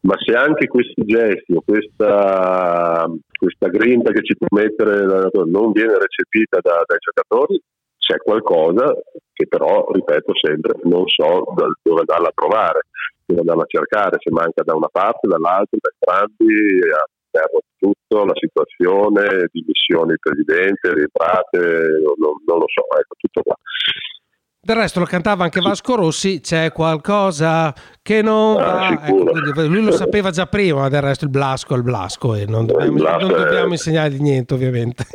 ma se anche questi gesti o questa, questa grinta che ci può mettere l'allenatore non viene recepita da, dai giocatori, c'è qualcosa che però, ripeto sempre, non so dove andarla a trovare, dove andarla a cercare, se manca da una parte, dall'altra, da entrambi, all'interno tutto, la situazione, dimissioni del Presidente, rientrate, non, non, lo so, ecco, tutto qua. Del resto lo cantava anche Vasco Rossi, c'è qualcosa che non ah, va. Ecco, lui lo sapeva già prima, del resto il Blasco è il Blasco e non dobbiamo, non dobbiamo insegnargli niente ovviamente.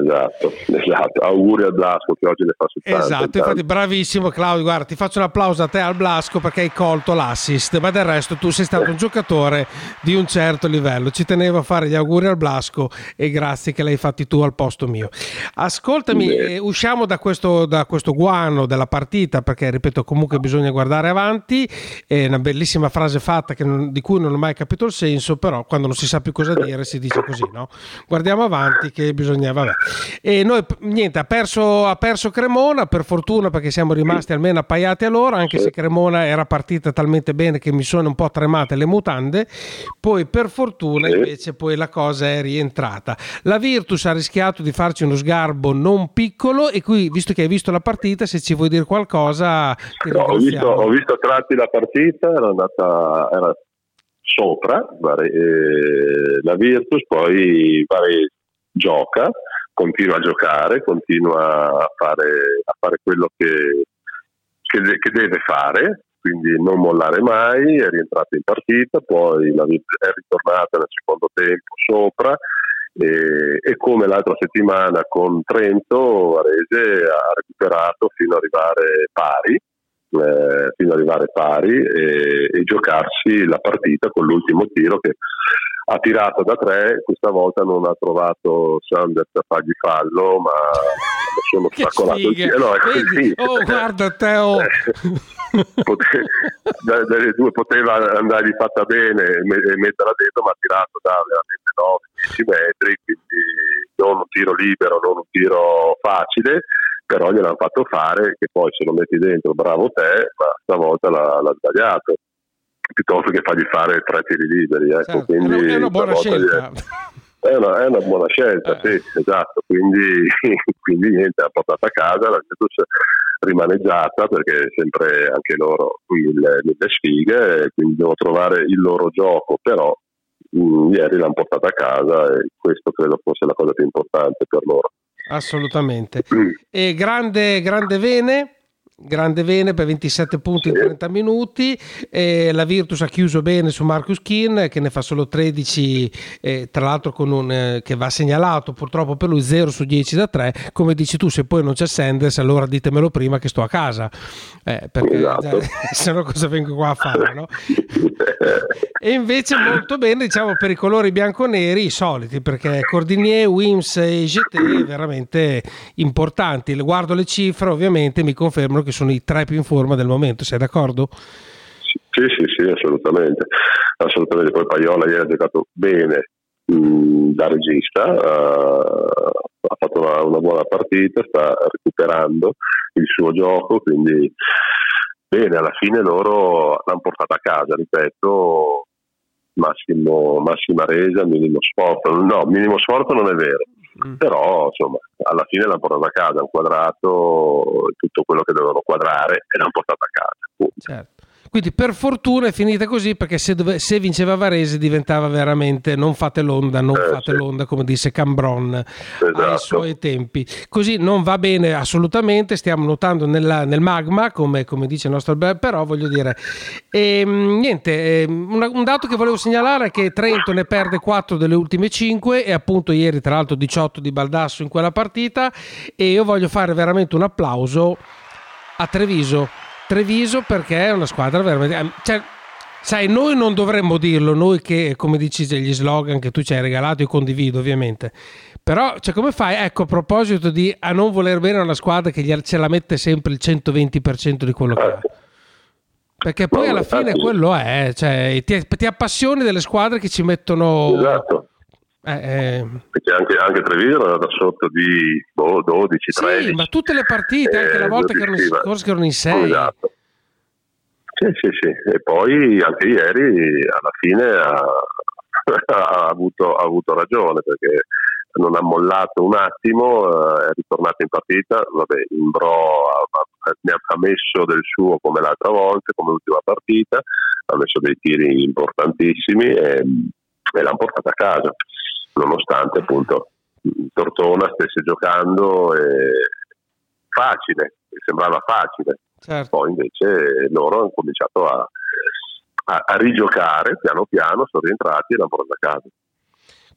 Esatto, esatto. Auguri al Blasco che oggi ne fa 70. Esatto, infatti bravissimo Claudio, guarda, ti faccio un applauso a te al Blasco perché hai colto l'assist, ma del resto tu sei stato un giocatore di un certo livello. Ci tenevo a fare gli auguri al Blasco e grazie che l'hai fatti tu al posto mio. Ascoltami, eh, usciamo da questo, da questo guano della partita perché, ripeto, comunque bisogna guardare avanti. È una bellissima frase fatta non, di cui non ho mai capito il senso, però quando non si sa più cosa dire si dice così, no? Guardiamo avanti che bisogna... Vabbè. E noi, niente, ha perso, ha perso Cremona, per fortuna perché siamo rimasti almeno appaiati a loro, anche se Cremona era partita talmente bene che mi sono un po' tremate le mutande, poi per fortuna invece poi la cosa è rientrata. La Virtus ha rischiato di farci uno sgarbo non piccolo e qui, visto che hai visto la partita, se ci vuoi dire qualcosa... No, ho, visto, ho visto tratti la partita, era andata... Era sopra eh, la Virtus, poi Varese gioca, continua a giocare, continua a fare, a fare quello che, che, che, deve fare, quindi non mollare mai, è rientrata in partita, poi è ritornata nel secondo tempo sopra e, e come l'altra settimana con Trento Arese ha recuperato fino ad arrivare pari. Eh, fino ad arrivare pari e, e giocarsi la partita con l'ultimo tiro che ha tirato da tre, questa volta non ha trovato Sanders a fargli fallo, ma sono ostacolato il tiro. No, oh, guarda Teo! Pote- dalle due poteva andargli fatta bene e metterla dentro, ma ha tirato da veramente 9-10 metri, quindi non un tiro libero, non un tiro facile però gliel'hanno fatto fare che poi se lo metti dentro bravo te ma stavolta l'ha, l'ha sbagliato piuttosto che fargli fare tre tiri liberi. Ecco. Certo. Quindi, è una buona scelta. È una, è una, buona scelta, eh. sì, esatto. Quindi, quindi niente, ha portato a casa, la Juventus rimaneggiata perché sempre anche loro mille, mille sfighe, quindi devono trovare il loro gioco, però mh, mm, ieri l'hanno portata a casa e questo credo fosse la cosa più importante per loro. Assolutamente. Mm. E grande, grande Vene, Grande Vene per 27 punti in 30 minuti, eh, la Virtus ha chiuso bene su Marcus Kin che ne fa solo 13, eh, tra l'altro con un, eh, che va segnalato purtroppo per lui 0 su 10 da 3, come dici tu se poi non c'è Sanders allora ditemelo prima che sto a casa, eh, perché esatto. se no cosa vengo qua a fare? No? e invece molto bene diciamo per i colori bianco-neri i soliti perché Cordinier, Wims e GT veramente importanti, guardo le cifre ovviamente mi confermano che sono i tre più in forma del momento, sei d'accordo? Sì, sì, sì, assolutamente. assolutamente. Poi Paiola ieri ha giocato bene mh, da regista, uh, ha fatto una, una, buona partita, sta recuperando il suo gioco, quindi bene, alla fine loro l'hanno portata a casa, ripeto, massimo, massima resa, minimo sforzo. No, minimo sforzo non è vero, mm. però insomma alla fine l'hanno portata a casa, hanno quadrato tutto quello che dovevano quadrare e l'hanno portata a casa. Certo. Quindi per fortuna è finita così perché se, dove, se, vinceva Varese diventava veramente non fate l'onda, non eh, fate sì. l'onda come disse Cambron esatto. ai suoi tempi. Così non va bene assolutamente, stiamo nuotando nella, nel magma come, come, dice il nostro Alberto, però voglio dire, e, ehm, niente, ehm, un, un dato che volevo segnalare è che Trento ne perde 4 delle ultime 5 e appunto ieri tra l'altro 18 di Baldasso in quella partita e io voglio fare veramente un applauso a Treviso Treviso perché è una squadra veramente... Cioè, Sai, noi non dovremmo dirlo, noi che, come dici, gli slogan che tu ci hai regalato, io condivido ovviamente. Però, cioè, come fai, ecco, a proposito di a non voler bene una squadra che ce la mette sempre il 120% di quello che ha? Perché poi alla fine quello è, cioè, ti, ti appassioni delle squadre che ci mettono... Esatto. Eh, eh. Perché anche, anche Treviso era da sotto di boh, 12, Sì, 13. ma tutte le partite, anche Eh, la volta che erano, scorse che erano in 6. Esatto. Sì, sì, sì. E poi anche ieri alla fine ha, ha avuto, ha avuto ragione perché non ha mollato un attimo, eh, è ritornato in partita, vabbè, Imbro ne ha messo del suo come l'altra volta, come l'ultima partita, ha messo dei tiri importantissimi e, e l'ha portata a casa, nonostante appunto Tortona stesse giocando facile, sembrava facile. Certo. Poi invece loro hanno cominciato a, a- a rigiocare piano piano, sono rientrati e l'hanno portato a casa.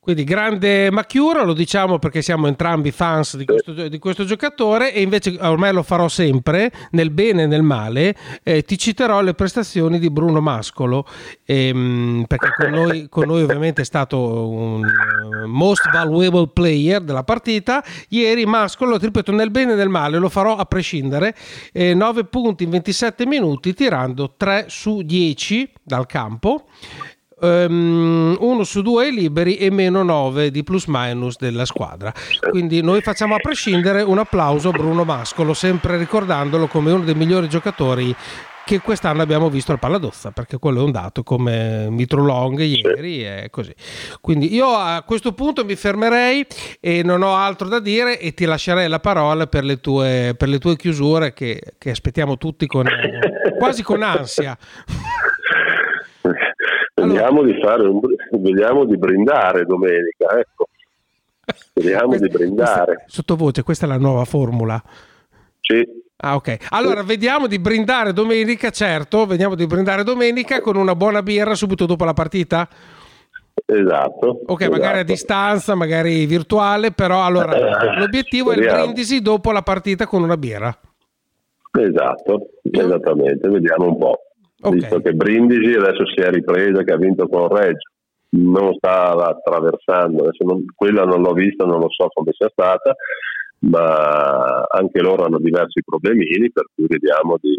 Quindi grande Macchiura, lo diciamo perché siamo entrambi fans di questo, di questo giocatore e invece ormai lo farò sempre, nel bene e nel male, eh, ti citerò le prestazioni di Bruno Mascolo, ehm, perché con noi, con noi ovviamente è stato un eh, most valuable player della partita, ieri Mascolo, ti ripeto, nel bene e nel male, lo farò a prescindere, eh, 9 punti in 27 minuti tirando 3 su 10 dal campo. Ehm, uno su due liberi e meno 9 di plus minus della squadra. Quindi noi facciamo a prescindere un applauso a Bruno Mascolo, sempre ricordandolo come uno dei migliori giocatori che quest'anno abbiamo visto al Palladozza, perché quello è un dato come Mitro Long ieri e così. Quindi io a questo punto mi fermerei e non ho altro da dire e ti lascerei la parola per le tue, per le tue chiusure che, che aspettiamo tutti con, quasi con ansia. Vediamo di fare un, vediamo di brindare domenica, ecco. Vediamo di brindare. Sottovoce, questa è la nuova formula. Sì. Ah, ok. Allora, vediamo di brindare domenica, certo, vediamo di brindare domenica con una buona birra subito dopo la partita. Esatto. Ok, magari a esatto. distanza, magari virtuale, però allora Eh, l'obiettivo è il speriamo. brindisi dopo la partita con una birra. Esatto, esattamente, vediamo un po'. Ok. Visto che Brindisi adesso si è ripresa, che ha vinto con Reggio, non stava attraversando, adesso non- quella non l'ho vista, non lo so come sia stata, ma anche loro hanno diversi problemini, per cui vediamo di,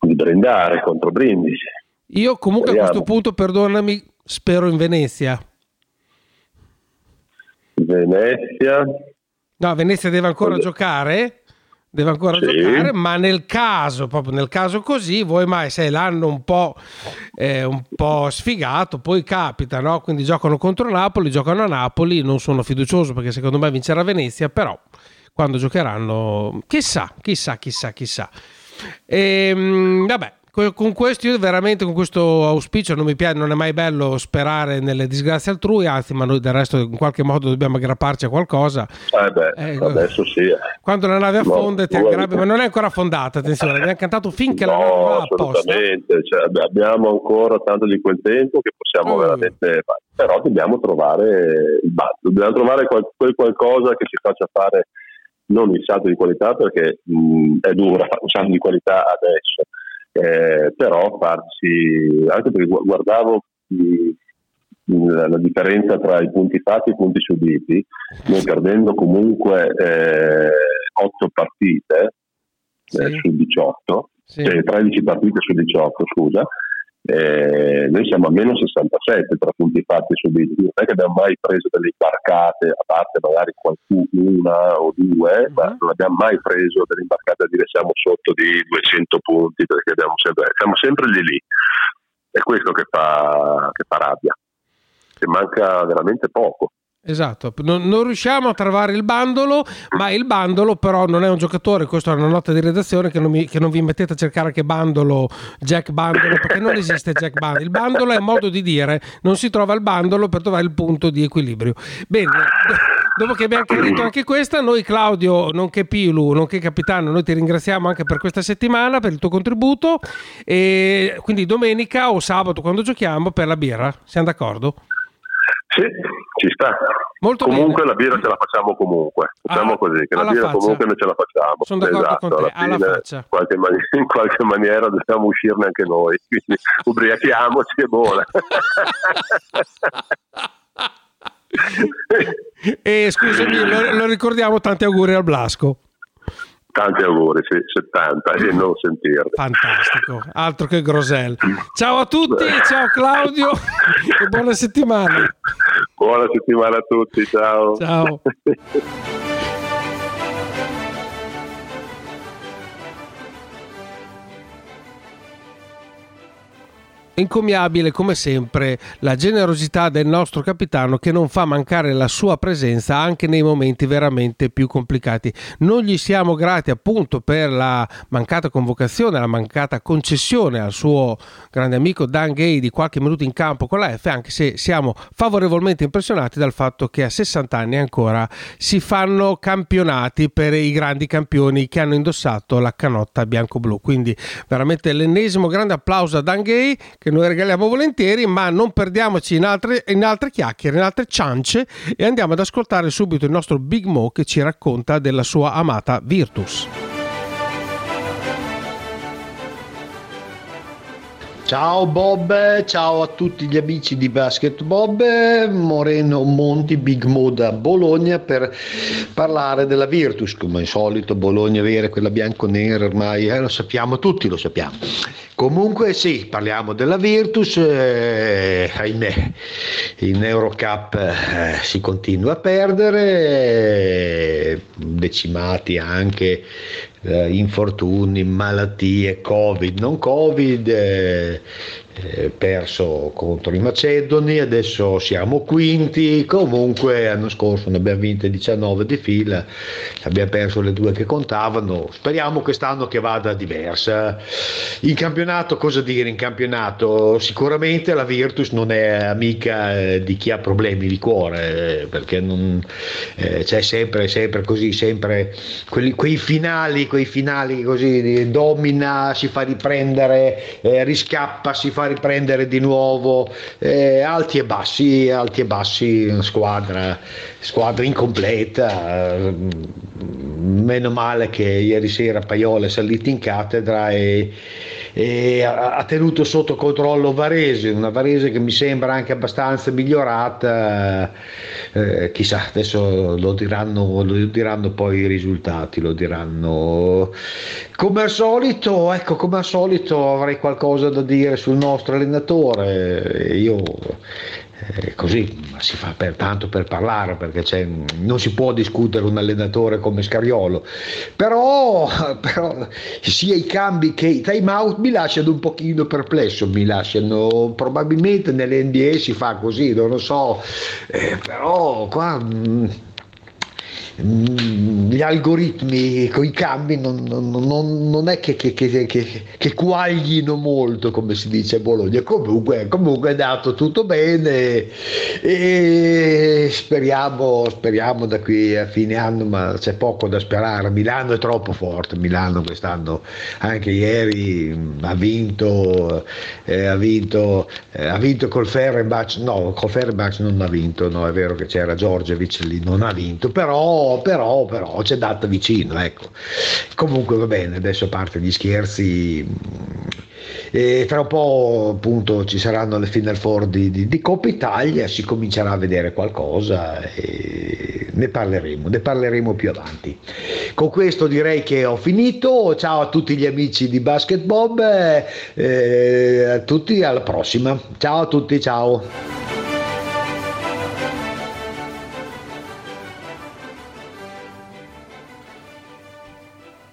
di brindare contro Brindisi. Io comunque a Speriamo. questo punto, perdonami, spero in Venezia. Venezia, No, Venezia deve ancora Vabbè. giocare. Deve ancora Sì. giocare, ma nel caso, proprio nel caso così, vuoi mai, se l'hanno un po', eh, un po' sfigato, poi capita, no? Quindi giocano contro Napoli, giocano a Napoli, non sono fiducioso perché secondo me vincerà Venezia, però quando giocheranno, chissà, chissà, chissà, chissà. Ehm, vabbè, con questo io veramente con questo auspicio non mi piace, non è mai bello sperare nelle disgrazie altrui, anzi, ma noi del resto in qualche modo dobbiamo aggrapparci a qualcosa. eh beh, Eh, adesso sì. eh. Quando la nave No, affonda ti no, aggrappi, ma non è ancora affondata, attenzione, abbiamo cantato finché la nave No, va a posto. assolutamente, cioè, abbi- abbiamo ancora tanto di quel tempo che possiamo Mm. veramente fare, però dobbiamo trovare il balzo, dobbiamo trovare qual- quel qualcosa che ci faccia fare non il salto di qualità perché mh, è dura fare un salto di qualità adesso, eh, però farci, anche perché gu- guardavo la, la differenza tra i punti fatti e i punti subiti, noi perdendo comunque eh, 8 partite eh, Sì. su 18, Sì. cioè 13 partite su 18, scusa, eh, noi siamo a meno 67 tra punti fatti subiti, non è che abbiamo mai preso delle imbarcate, a parte magari qualcuna o due, Mhm. ma non abbiamo mai preso delle imbarcate a dire siamo sotto di 200 punti perché sempre, siamo sempre lì lì. È questo che fa, che fa rabbia, che manca veramente poco. Esatto, non, non riusciamo a trovare il bandolo, ma il bandolo però non è un giocatore, questa è una nota di redazione che non, mi- che non vi mettete a cercare che bandolo, Jack Bandolo, perché non esiste Jack Bandolo, il bandolo è un modo di dire, non si trova il bandolo per trovare il punto di equilibrio. Bene, do- dopo che abbiamo chiarito anche questa, noi Claudio, nonché Pilu, nonché capitano, noi ti ringraziamo anche per questa settimana, per il tuo contributo e quindi domenica o sabato quando giochiamo per la birra, siamo d'accordo? Sì, ci sta. Molto comunque bene. la birra ce la facciamo comunque. Facciamo Ah, così, che la birra faccia. comunque noi ce la facciamo. Sono d'accordo esatto, con te, alla alla fine, qualche, mani- in qualche maniera dobbiamo uscirne anche noi, quindi ubriachiamoci e buona. E scusami, lo, lo ricordiamo, tanti auguri al Blasco. Tanti auguri, sì, 70 e non sentirli. Fantastico, altro che Grosel. Ciao a tutti, ciao Claudio e buona settimana. Buona settimana a tutti, ciao. Ciao. Incommiabile come sempre la generosità del nostro capitano che non fa mancare la sua presenza anche nei momenti veramente più complicati. Non gli siamo grati appunto per la mancata convocazione, la mancata concessione al suo grande amico Dan Gay di qualche minuto in campo con la F, anche se siamo favorevolmente impressionati dal fatto che a 60 anni ancora si fanno campionati per i grandi campioni che hanno indossato la canotta bianco-blu. Quindi veramente l'ennesimo grande applauso a Dan Gay che noi regaliamo volentieri, ma non perdiamoci in altre, in altre chiacchiere, in altre ciance e andiamo ad ascoltare subito il nostro Big Mo che ci racconta della sua amata Virtus. Ciao Bob, ciao a tutti gli amici di Basket Bob, Moreno Monti, Big Mo da Bologna per parlare della Virtus, come al solito Bologna vera, quella bianco-nera ormai, eh, lo sappiamo tutti, lo sappiamo. Comunque sì, parliamo della Virtus, eh, ahimè, in Eurocup eh, si continua a perdere, decimati anche eh, infortuni, malattie, covid, non covid, eh, eh, perso contro i Macedoni, adesso siamo quinti, comunque l'anno scorso ne abbiamo vinte 19 di fila, abbiamo perso le due che contavano, speriamo quest'anno che vada diversa. In campionato cosa dire in campionato? Sicuramente la Virtus non è amica eh, di chi ha problemi di cuore, eh, perché non, eh, c'è sempre, sempre così, sempre quelli- quei finali, quei finali così, domina, si fa riprendere, riscappa, si fa riprendere di nuovo, eh, alti e bassi, alti e bassi, una squadra, squadra incompleta. Meno male che ieri sera Paiola è salito in cattedra e, e ha tenuto sotto controllo Varese, una Varese che mi sembra anche abbastanza migliorata. eh, chissà, adesso lo diranno, lo diranno poi i risultati, lo diranno. Come al solito, ecco, come al solito avrei qualcosa da dire sul nostro allenatore. Io eh, così si fa per, tanto per parlare perché non si può discutere un allenatore come Scariolo. Però, però sia i cambi che i time out mi lasciano un pochino perplesso mi lasciano probabilmente nell'NBA si fa così non lo so. Eh, però qua mm, mm, gli algoritmi con i cambi non, non- non- è che, che, che, che- quaglino molto come si dice a Bologna. Comunque, comunque è andato tutto bene e speriamo, speriamo da qui a fine anno ma c'è poco da sperare. Milano è troppo forte Milano quest'anno anche ieri mm, ha vinto eh, ha vinto eh, ha vinto col Fenerbahce no col Fenerbahce non ha vinto no è vero che c'era Giorgevic lì non ha vinto però però però c'è data vicino ecco comunque va bene adesso a parte gli scherzi e tra un po' appunto ci saranno le Final Four di, di, di Coppa Italia, si comincerà a vedere qualcosa e ne parleremo, ne parleremo più avanti. Con questo direi che ho finito, ciao a tutti gli amici di Basket Bob, eh, eh, a tutti alla prossima, ciao a tutti, ciao.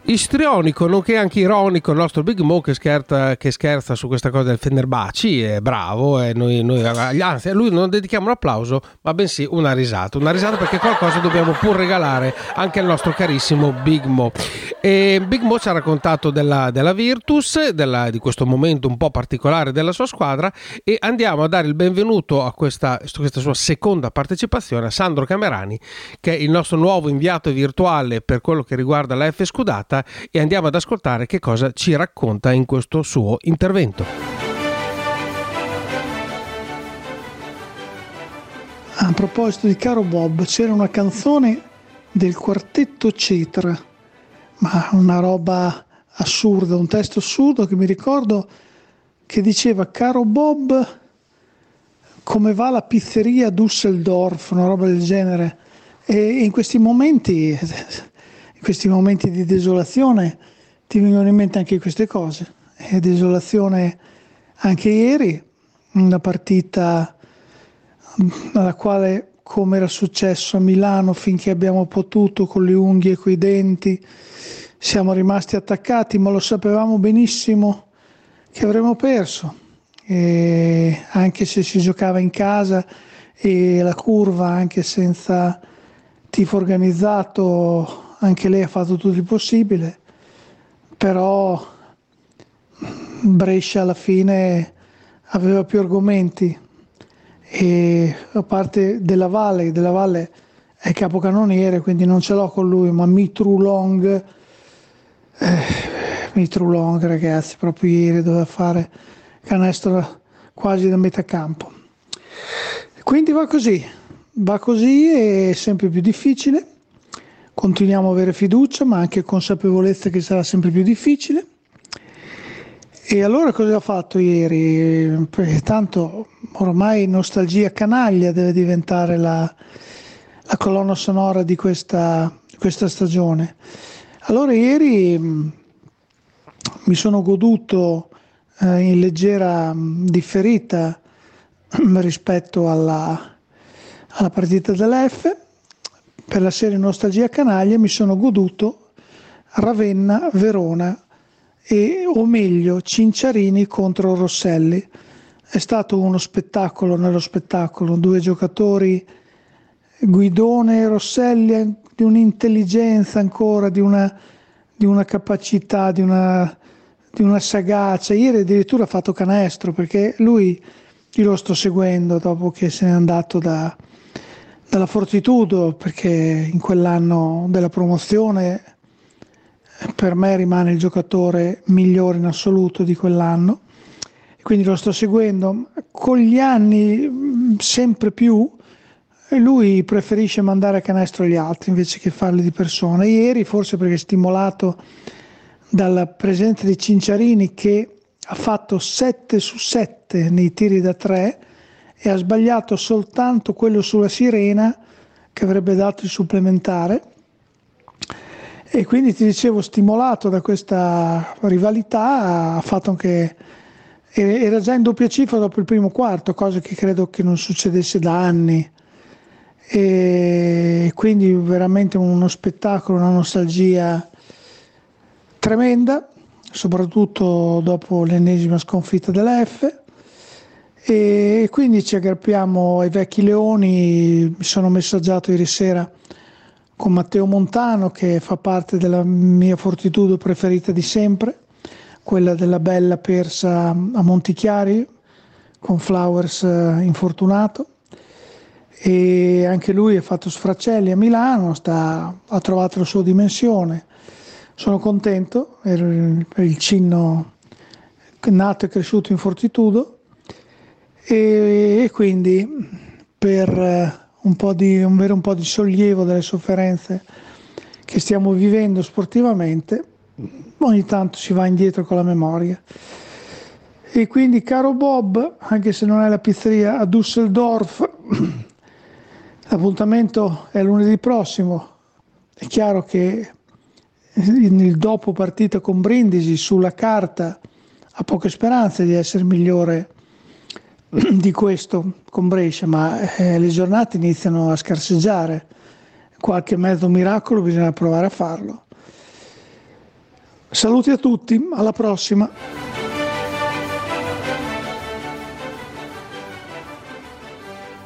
Istrionico, nonché anche ironico, il nostro Big Mo che scherza, che scherza su questa cosa del Fenerbahce, è bravo, e noi, noi- anzi a lui non dedichiamo un applauso, ma bensì una risata, una risata perché qualcosa dobbiamo pur regalare anche al nostro carissimo Big Mo. E Big Mo ci ha raccontato della, della Virtus, della- di questo momento un po' particolare della sua squadra e andiamo a dare il benvenuto a questa, questa sua seconda partecipazione a Sandro Camerani, che è il nostro nuovo inviato virtuale per quello che riguarda la F Scudata e andiamo ad ascoltare che cosa ci racconta in questo suo intervento. A proposito di Caro Bob, c'era una canzone del quartetto Cetra, ma una roba assurda, un testo assurdo che mi ricordo che diceva Caro Bob, come va la pizzeria a Düsseldorf, una roba del genere. E in questi momenti, in questi momenti di desolazione, ti vengono in mente anche queste cose. E desolazione anche ieri, una partita alla quale, come era successo a Milano, finché abbiamo potuto con le unghie e coi denti, siamo rimasti attaccati, ma lo sapevamo benissimo che avremmo perso. E anche se si giocava in casa e la curva, anche senza tifo organizzato, anche lei ha fatto tutto il possibile, però Brescia alla fine aveva più argomenti e a parte della Valle, della Valle è capocannoniere, quindi non ce l'ho con lui, ma Mitru Long, eh, Mitru Long ragazzi, proprio ieri doveva fare canestro quasi da metà campo. Quindi va così, va così, è sempre più difficile, continuiamo a avere fiducia, ma anche consapevolezza che sarà sempre più difficile. E allora cosa ho fatto ieri? Perché tanto ormai nostalgia canaglia deve diventare la, la colonna sonora di questa, questa, stagione. Allora ieri mh, mi sono goduto eh, in leggera mh, differita mh, rispetto alla, alla partita dell'F per la serie Nostalgia Canaglia mi sono goduto Ravenna Verona e, o meglio Cinciarini contro Rosselli. È stato uno spettacolo nello spettacolo, due giocatori, Guidone e Rosselli, di un'intelligenza ancora, di una, di una capacità, di una, di una sagacia. Ieri addirittura ha fatto canestro perché lui, io lo sto seguendo dopo che se n'è andato da, dalla Fortitudo perché in quell'anno della promozione per me rimane il giocatore migliore in assoluto di quell'anno, quindi lo sto seguendo. Con gli anni sempre più lui preferisce mandare a canestro gli altri invece che farli di persona. Ieri, forse perché stimolato dalla presenza di Cinciarini che ha fatto 7 su 7 nei tiri da 3 e ha sbagliato soltanto quello sulla sirena che avrebbe dato il supplementare e quindi ti dicevo, stimolato da questa rivalità, ha fatto anche. Era già in doppia cifra dopo il primo quarto, cosa che credo che non succedesse da anni. E quindi veramente uno spettacolo, una nostalgia tremenda, soprattutto dopo l'ennesima sconfitta dell'F. E quindi ci aggrappiamo ai vecchi leoni. Mi sono messaggiato ieri sera con Matteo Montano che fa parte della mia fortitudo preferita di sempre, quella della bella persa a Montichiari con Flowers eh, infortunato e anche lui ha fatto sfraccelli a Milano, sta, ha trovato la sua dimensione. Sono contento per il cinno nato e cresciuto in Fortitudo e, e quindi per eh, un po' di, avere un po' di sollievo dalle sofferenze che stiamo vivendo sportivamente, ogni tanto si va indietro con la memoria. E quindi, caro Bob, anche se non è la pizzeria a Düsseldorf, l'appuntamento è lunedì prossimo. È chiaro che il dopo partita con Brindisi sulla carta ha poche speranze di essere migliore di questo con Brescia, ma eh, le giornate iniziano a scarseggiare. Qualche mezzo miracolo bisogna provare a farlo. Saluti a tutti, alla prossima.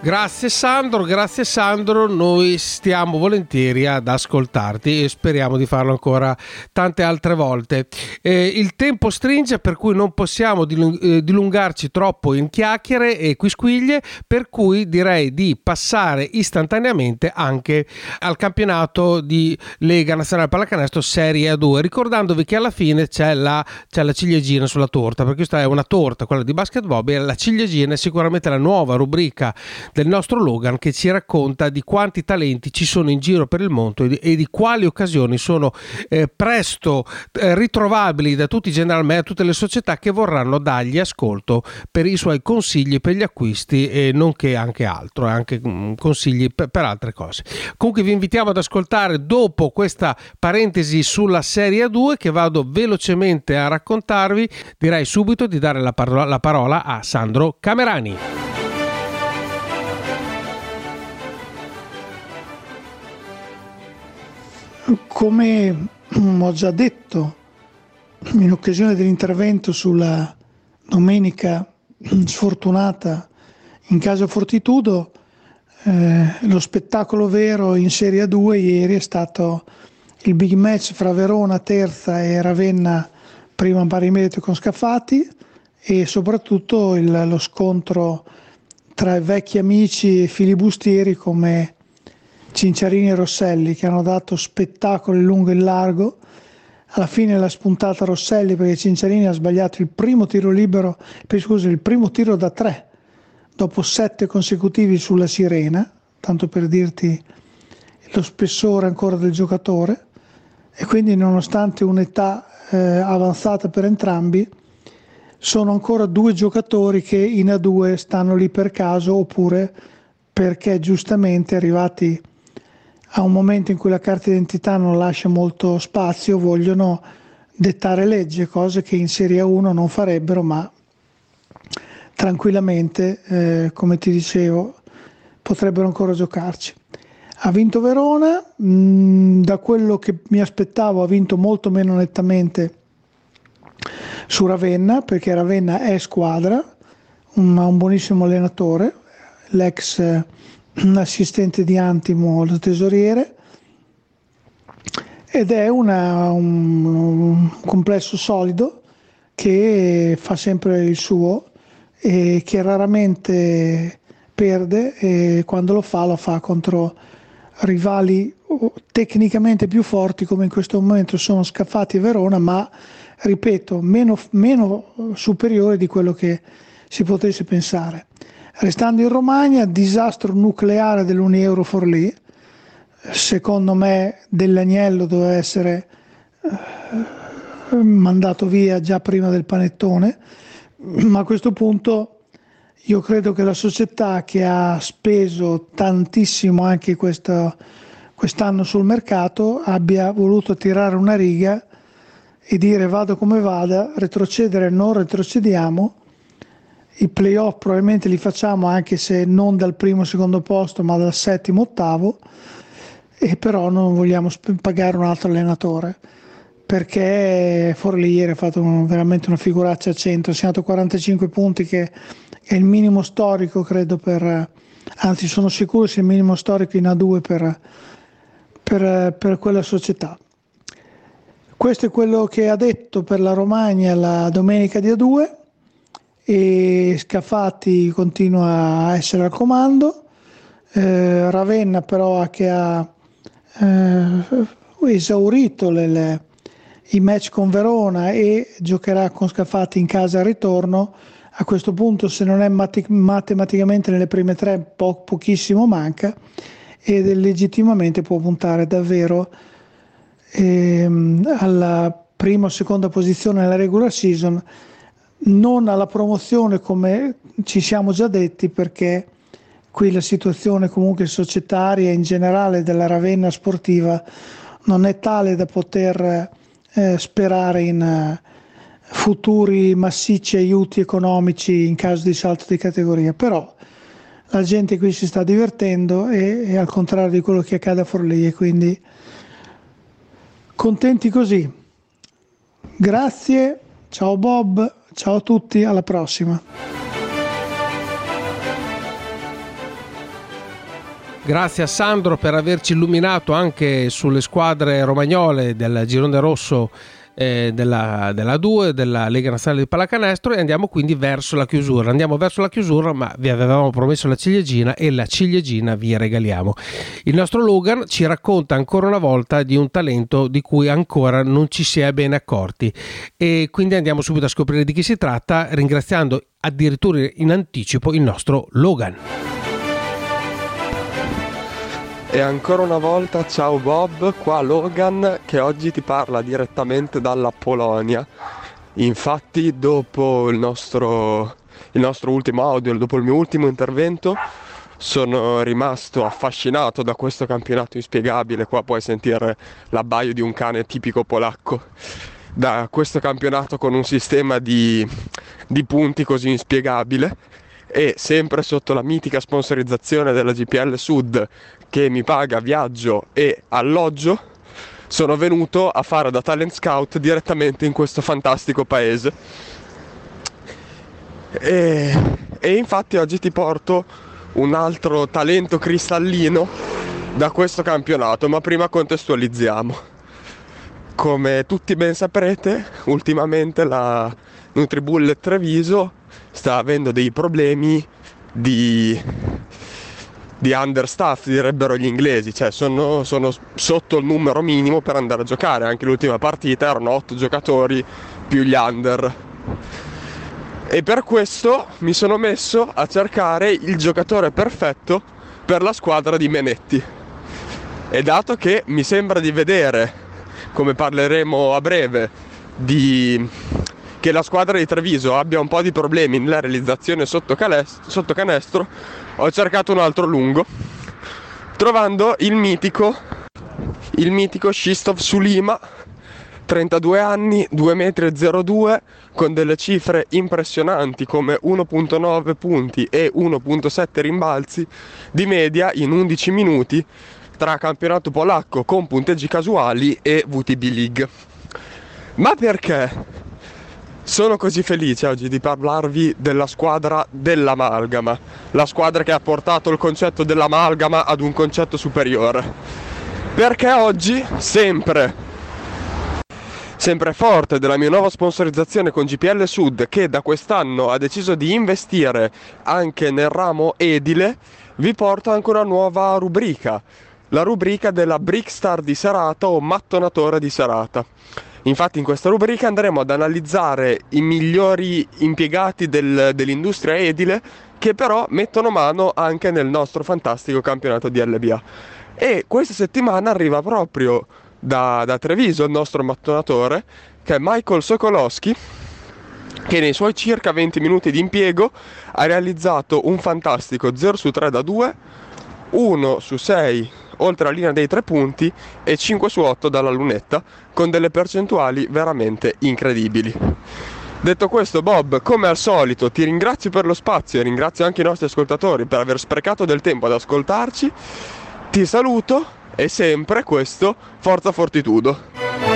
Grazie Sandro, grazie Sandro, noi stiamo volentieri ad ascoltarti e speriamo di farlo ancora tante altre volte. Eh, il tempo stringe per cui non possiamo eh, dilungarci troppo in chiacchiere e quisquiglie, per cui direi di passare istantaneamente anche al campionato di Lega Nazionale Pallacanestro Serie A2, ricordandovi che alla fine c'è la, c'è la ciliegina sulla torta, perché questa è una torta, quella di basketball, e la ciliegina è sicuramente la nuova rubrica del nostro Logan che ci racconta di quanti talenti ci sono in giro per il mondo e di, quali occasioni sono eh, presto eh, ritrovabili da tutti i general man, tutte le società che vorranno dargli ascolto per i suoi consigli per gli acquisti e nonché anche altro, anche mm, consigli per, per altre cose. Comunque vi invitiamo ad ascoltare dopo questa parentesi sulla Serie 2 che vado velocemente a raccontarvi, direi subito di dare la parola, la parola a Sandro Camerani. Come ho già detto in occasione dell'intervento sulla domenica sfortunata in casa Fortitudo, eh, lo spettacolo vero in Serie 2 ieri è stato il big match fra Verona terza e Ravenna prima pari merito con Scafati e soprattutto il, lo scontro tra vecchi amici e filibustieri come Cinciarini e Rosselli che hanno dato spettacolo in lungo e in largo. Alla fine l'ha spuntata Rosselli perché Cinciarini ha sbagliato il primo tiro libero, per, scusa, il primo tiro da tre dopo sette consecutivi sulla sirena, tanto per dirti lo spessore ancora del giocatore e quindi nonostante un'età eh, avanzata per entrambi sono ancora due giocatori che in A2 stanno lì per caso oppure perché giustamente arrivati a un momento in cui la carta d'identità non lascia molto spazio vogliono dettare legge, cose che in Serie 1 non farebbero ma tranquillamente, eh, come ti dicevo, potrebbero ancora giocarci. Ha vinto Verona, mh, mm, da quello che mi aspettavo ha vinto molto meno nettamente su Ravenna, perché Ravenna è squadra, un, un buonissimo allenatore, l'ex assistente di Antimo, lo tesoriere, ed è una, un, un complesso solido che fa sempre il suo e che raramente perde e quando lo fa lo fa contro rivali tecnicamente più forti come in questo momento sono Scaffati e Verona, ma ripeto, meno, meno superiori di quello che si potesse pensare. Restando in Romagna, disastro nucleare dell'Unieuro Forlì, secondo me dell'agnello doveva essere eh, mandato via già prima del panettone. Ma a questo punto io credo che la società che ha speso tantissimo anche questo, quest'anno sul mercato abbia voluto tirare una riga e dire vado come vada, retrocedere non retrocediamo, i playoff probabilmente li facciamo anche se non dal primo o secondo posto ma dal settimo ottavo. E però non vogliamo pagare un altro allenatore perché Forlì ieri ha fatto un, veramente una figuraccia a centro, ha segnato 45 punti che è il minimo storico credo per, anzi sono sicuro sia il minimo storico in A2 per, per, per quella società. Questo è quello che ha detto per la Romagna la domenica di A2 e Scafati continua a essere al comando, eh, Ravenna però che ha eh, esaurito le, le i match con Verona e giocherà con Scafati in casa al ritorno. A questo punto, se non è mat- matematicamente nelle prime tre, po- pochissimo manca ed legittimamente può puntare davvero ehm, alla prima o seconda posizione nella regular season, non alla promozione come ci siamo già detti perché qui la situazione comunque societaria in generale della Ravenna sportiva non è tale da poter eh, sperare in eh, futuri massicci aiuti economici in caso di salto di categoria, però la gente qui si sta divertendo e, e al contrario di quello che accade a Forlì e quindi contenti così. Grazie, ciao Bob, ciao a tutti, alla prossima. Grazie a Sandro per averci illuminato anche sulle squadre romagnole del Girone Rosso eh, della, della 2 della Lega Nazionale di Pallacanestro e andiamo quindi verso la chiusura. Andiamo verso la chiusura, ma vi avevamo promesso la ciliegina e la ciliegina vi regaliamo. Il nostro Logan ci racconta ancora una volta di un talento di cui ancora non ci si è bene accorti e quindi andiamo subito a scoprire di chi si tratta ringraziando addirittura in anticipo il nostro Logan. E ancora una volta ciao Bob, qua Logan che oggi ti parla direttamente dalla Polonia. Infatti dopo il nostro, il nostro ultimo audio, dopo il mio ultimo intervento, sono rimasto affascinato da questo campionato inspiegabile. Qua puoi sentire l'abbaio di un cane tipico polacco. Da questo campionato con un sistema di, di punti così inspiegabile e sempre sotto la mitica sponsorizzazione della GPL Sud che mi paga viaggio e alloggio, sono venuto a fare da talent scout direttamente in questo fantastico paese. E, e infatti oggi ti porto un altro talento cristallino da questo campionato, ma prima contestualizziamo. Come tutti ben saprete, ultimamente la Nutribullet Treviso sta avendo dei problemi di di understaff direbbero gli inglesi, cioè sono, sono, sotto il numero minimo per andare a giocare, anche l'ultima partita erano 8 giocatori più gli under. E per questo mi sono messo a cercare il giocatore perfetto per la squadra di Menetti. E dato che mi sembra di vedere, come parleremo a breve, di che la squadra di Treviso abbia un po' di problemi nella realizzazione sotto, calest- sotto canestro, ho cercato un altro lungo, trovando il mitico, il mitico Shistov Sulima, 32 anni, 2,02 m, con delle cifre impressionanti come 1.9 punti e 1.7 rimbalzi di media in 11 minuti tra campionato polacco con punteggi casuali e VTB League. Ma perché sono così felice oggi di parlarvi della squadra dell'amalgama, la squadra che ha portato il concetto dell'amalgama ad un concetto superiore. Perché oggi, sempre, sempre forte della mia nuova sponsorizzazione con GPL Sud, che da quest'anno ha deciso di investire anche nel ramo edile, vi porto anche una nuova rubrica, la rubrica della Brickstar di serata o mattonatore di serata. Infatti in questa rubrica andremo ad analizzare i migliori impiegati del, dell'industria edile che però mettono mano anche nel nostro fantastico campionato di LBA. E questa settimana arriva proprio da, da Treviso il nostro mattonatore che è Michael Sokolowski che nei suoi circa 20 minuti di impiego ha realizzato un fantastico 0 su 3 da 2, 1 su 6 oltre la linea dei tre punti e 5 su 8 dalla lunetta, con delle percentuali veramente incredibili. Detto questo, Bob, come al solito, ti ringrazio per lo spazio e ringrazio anche i nostri ascoltatori per aver sprecato del tempo ad ascoltarci. Ti saluto e sempre questo, forza fortitudo.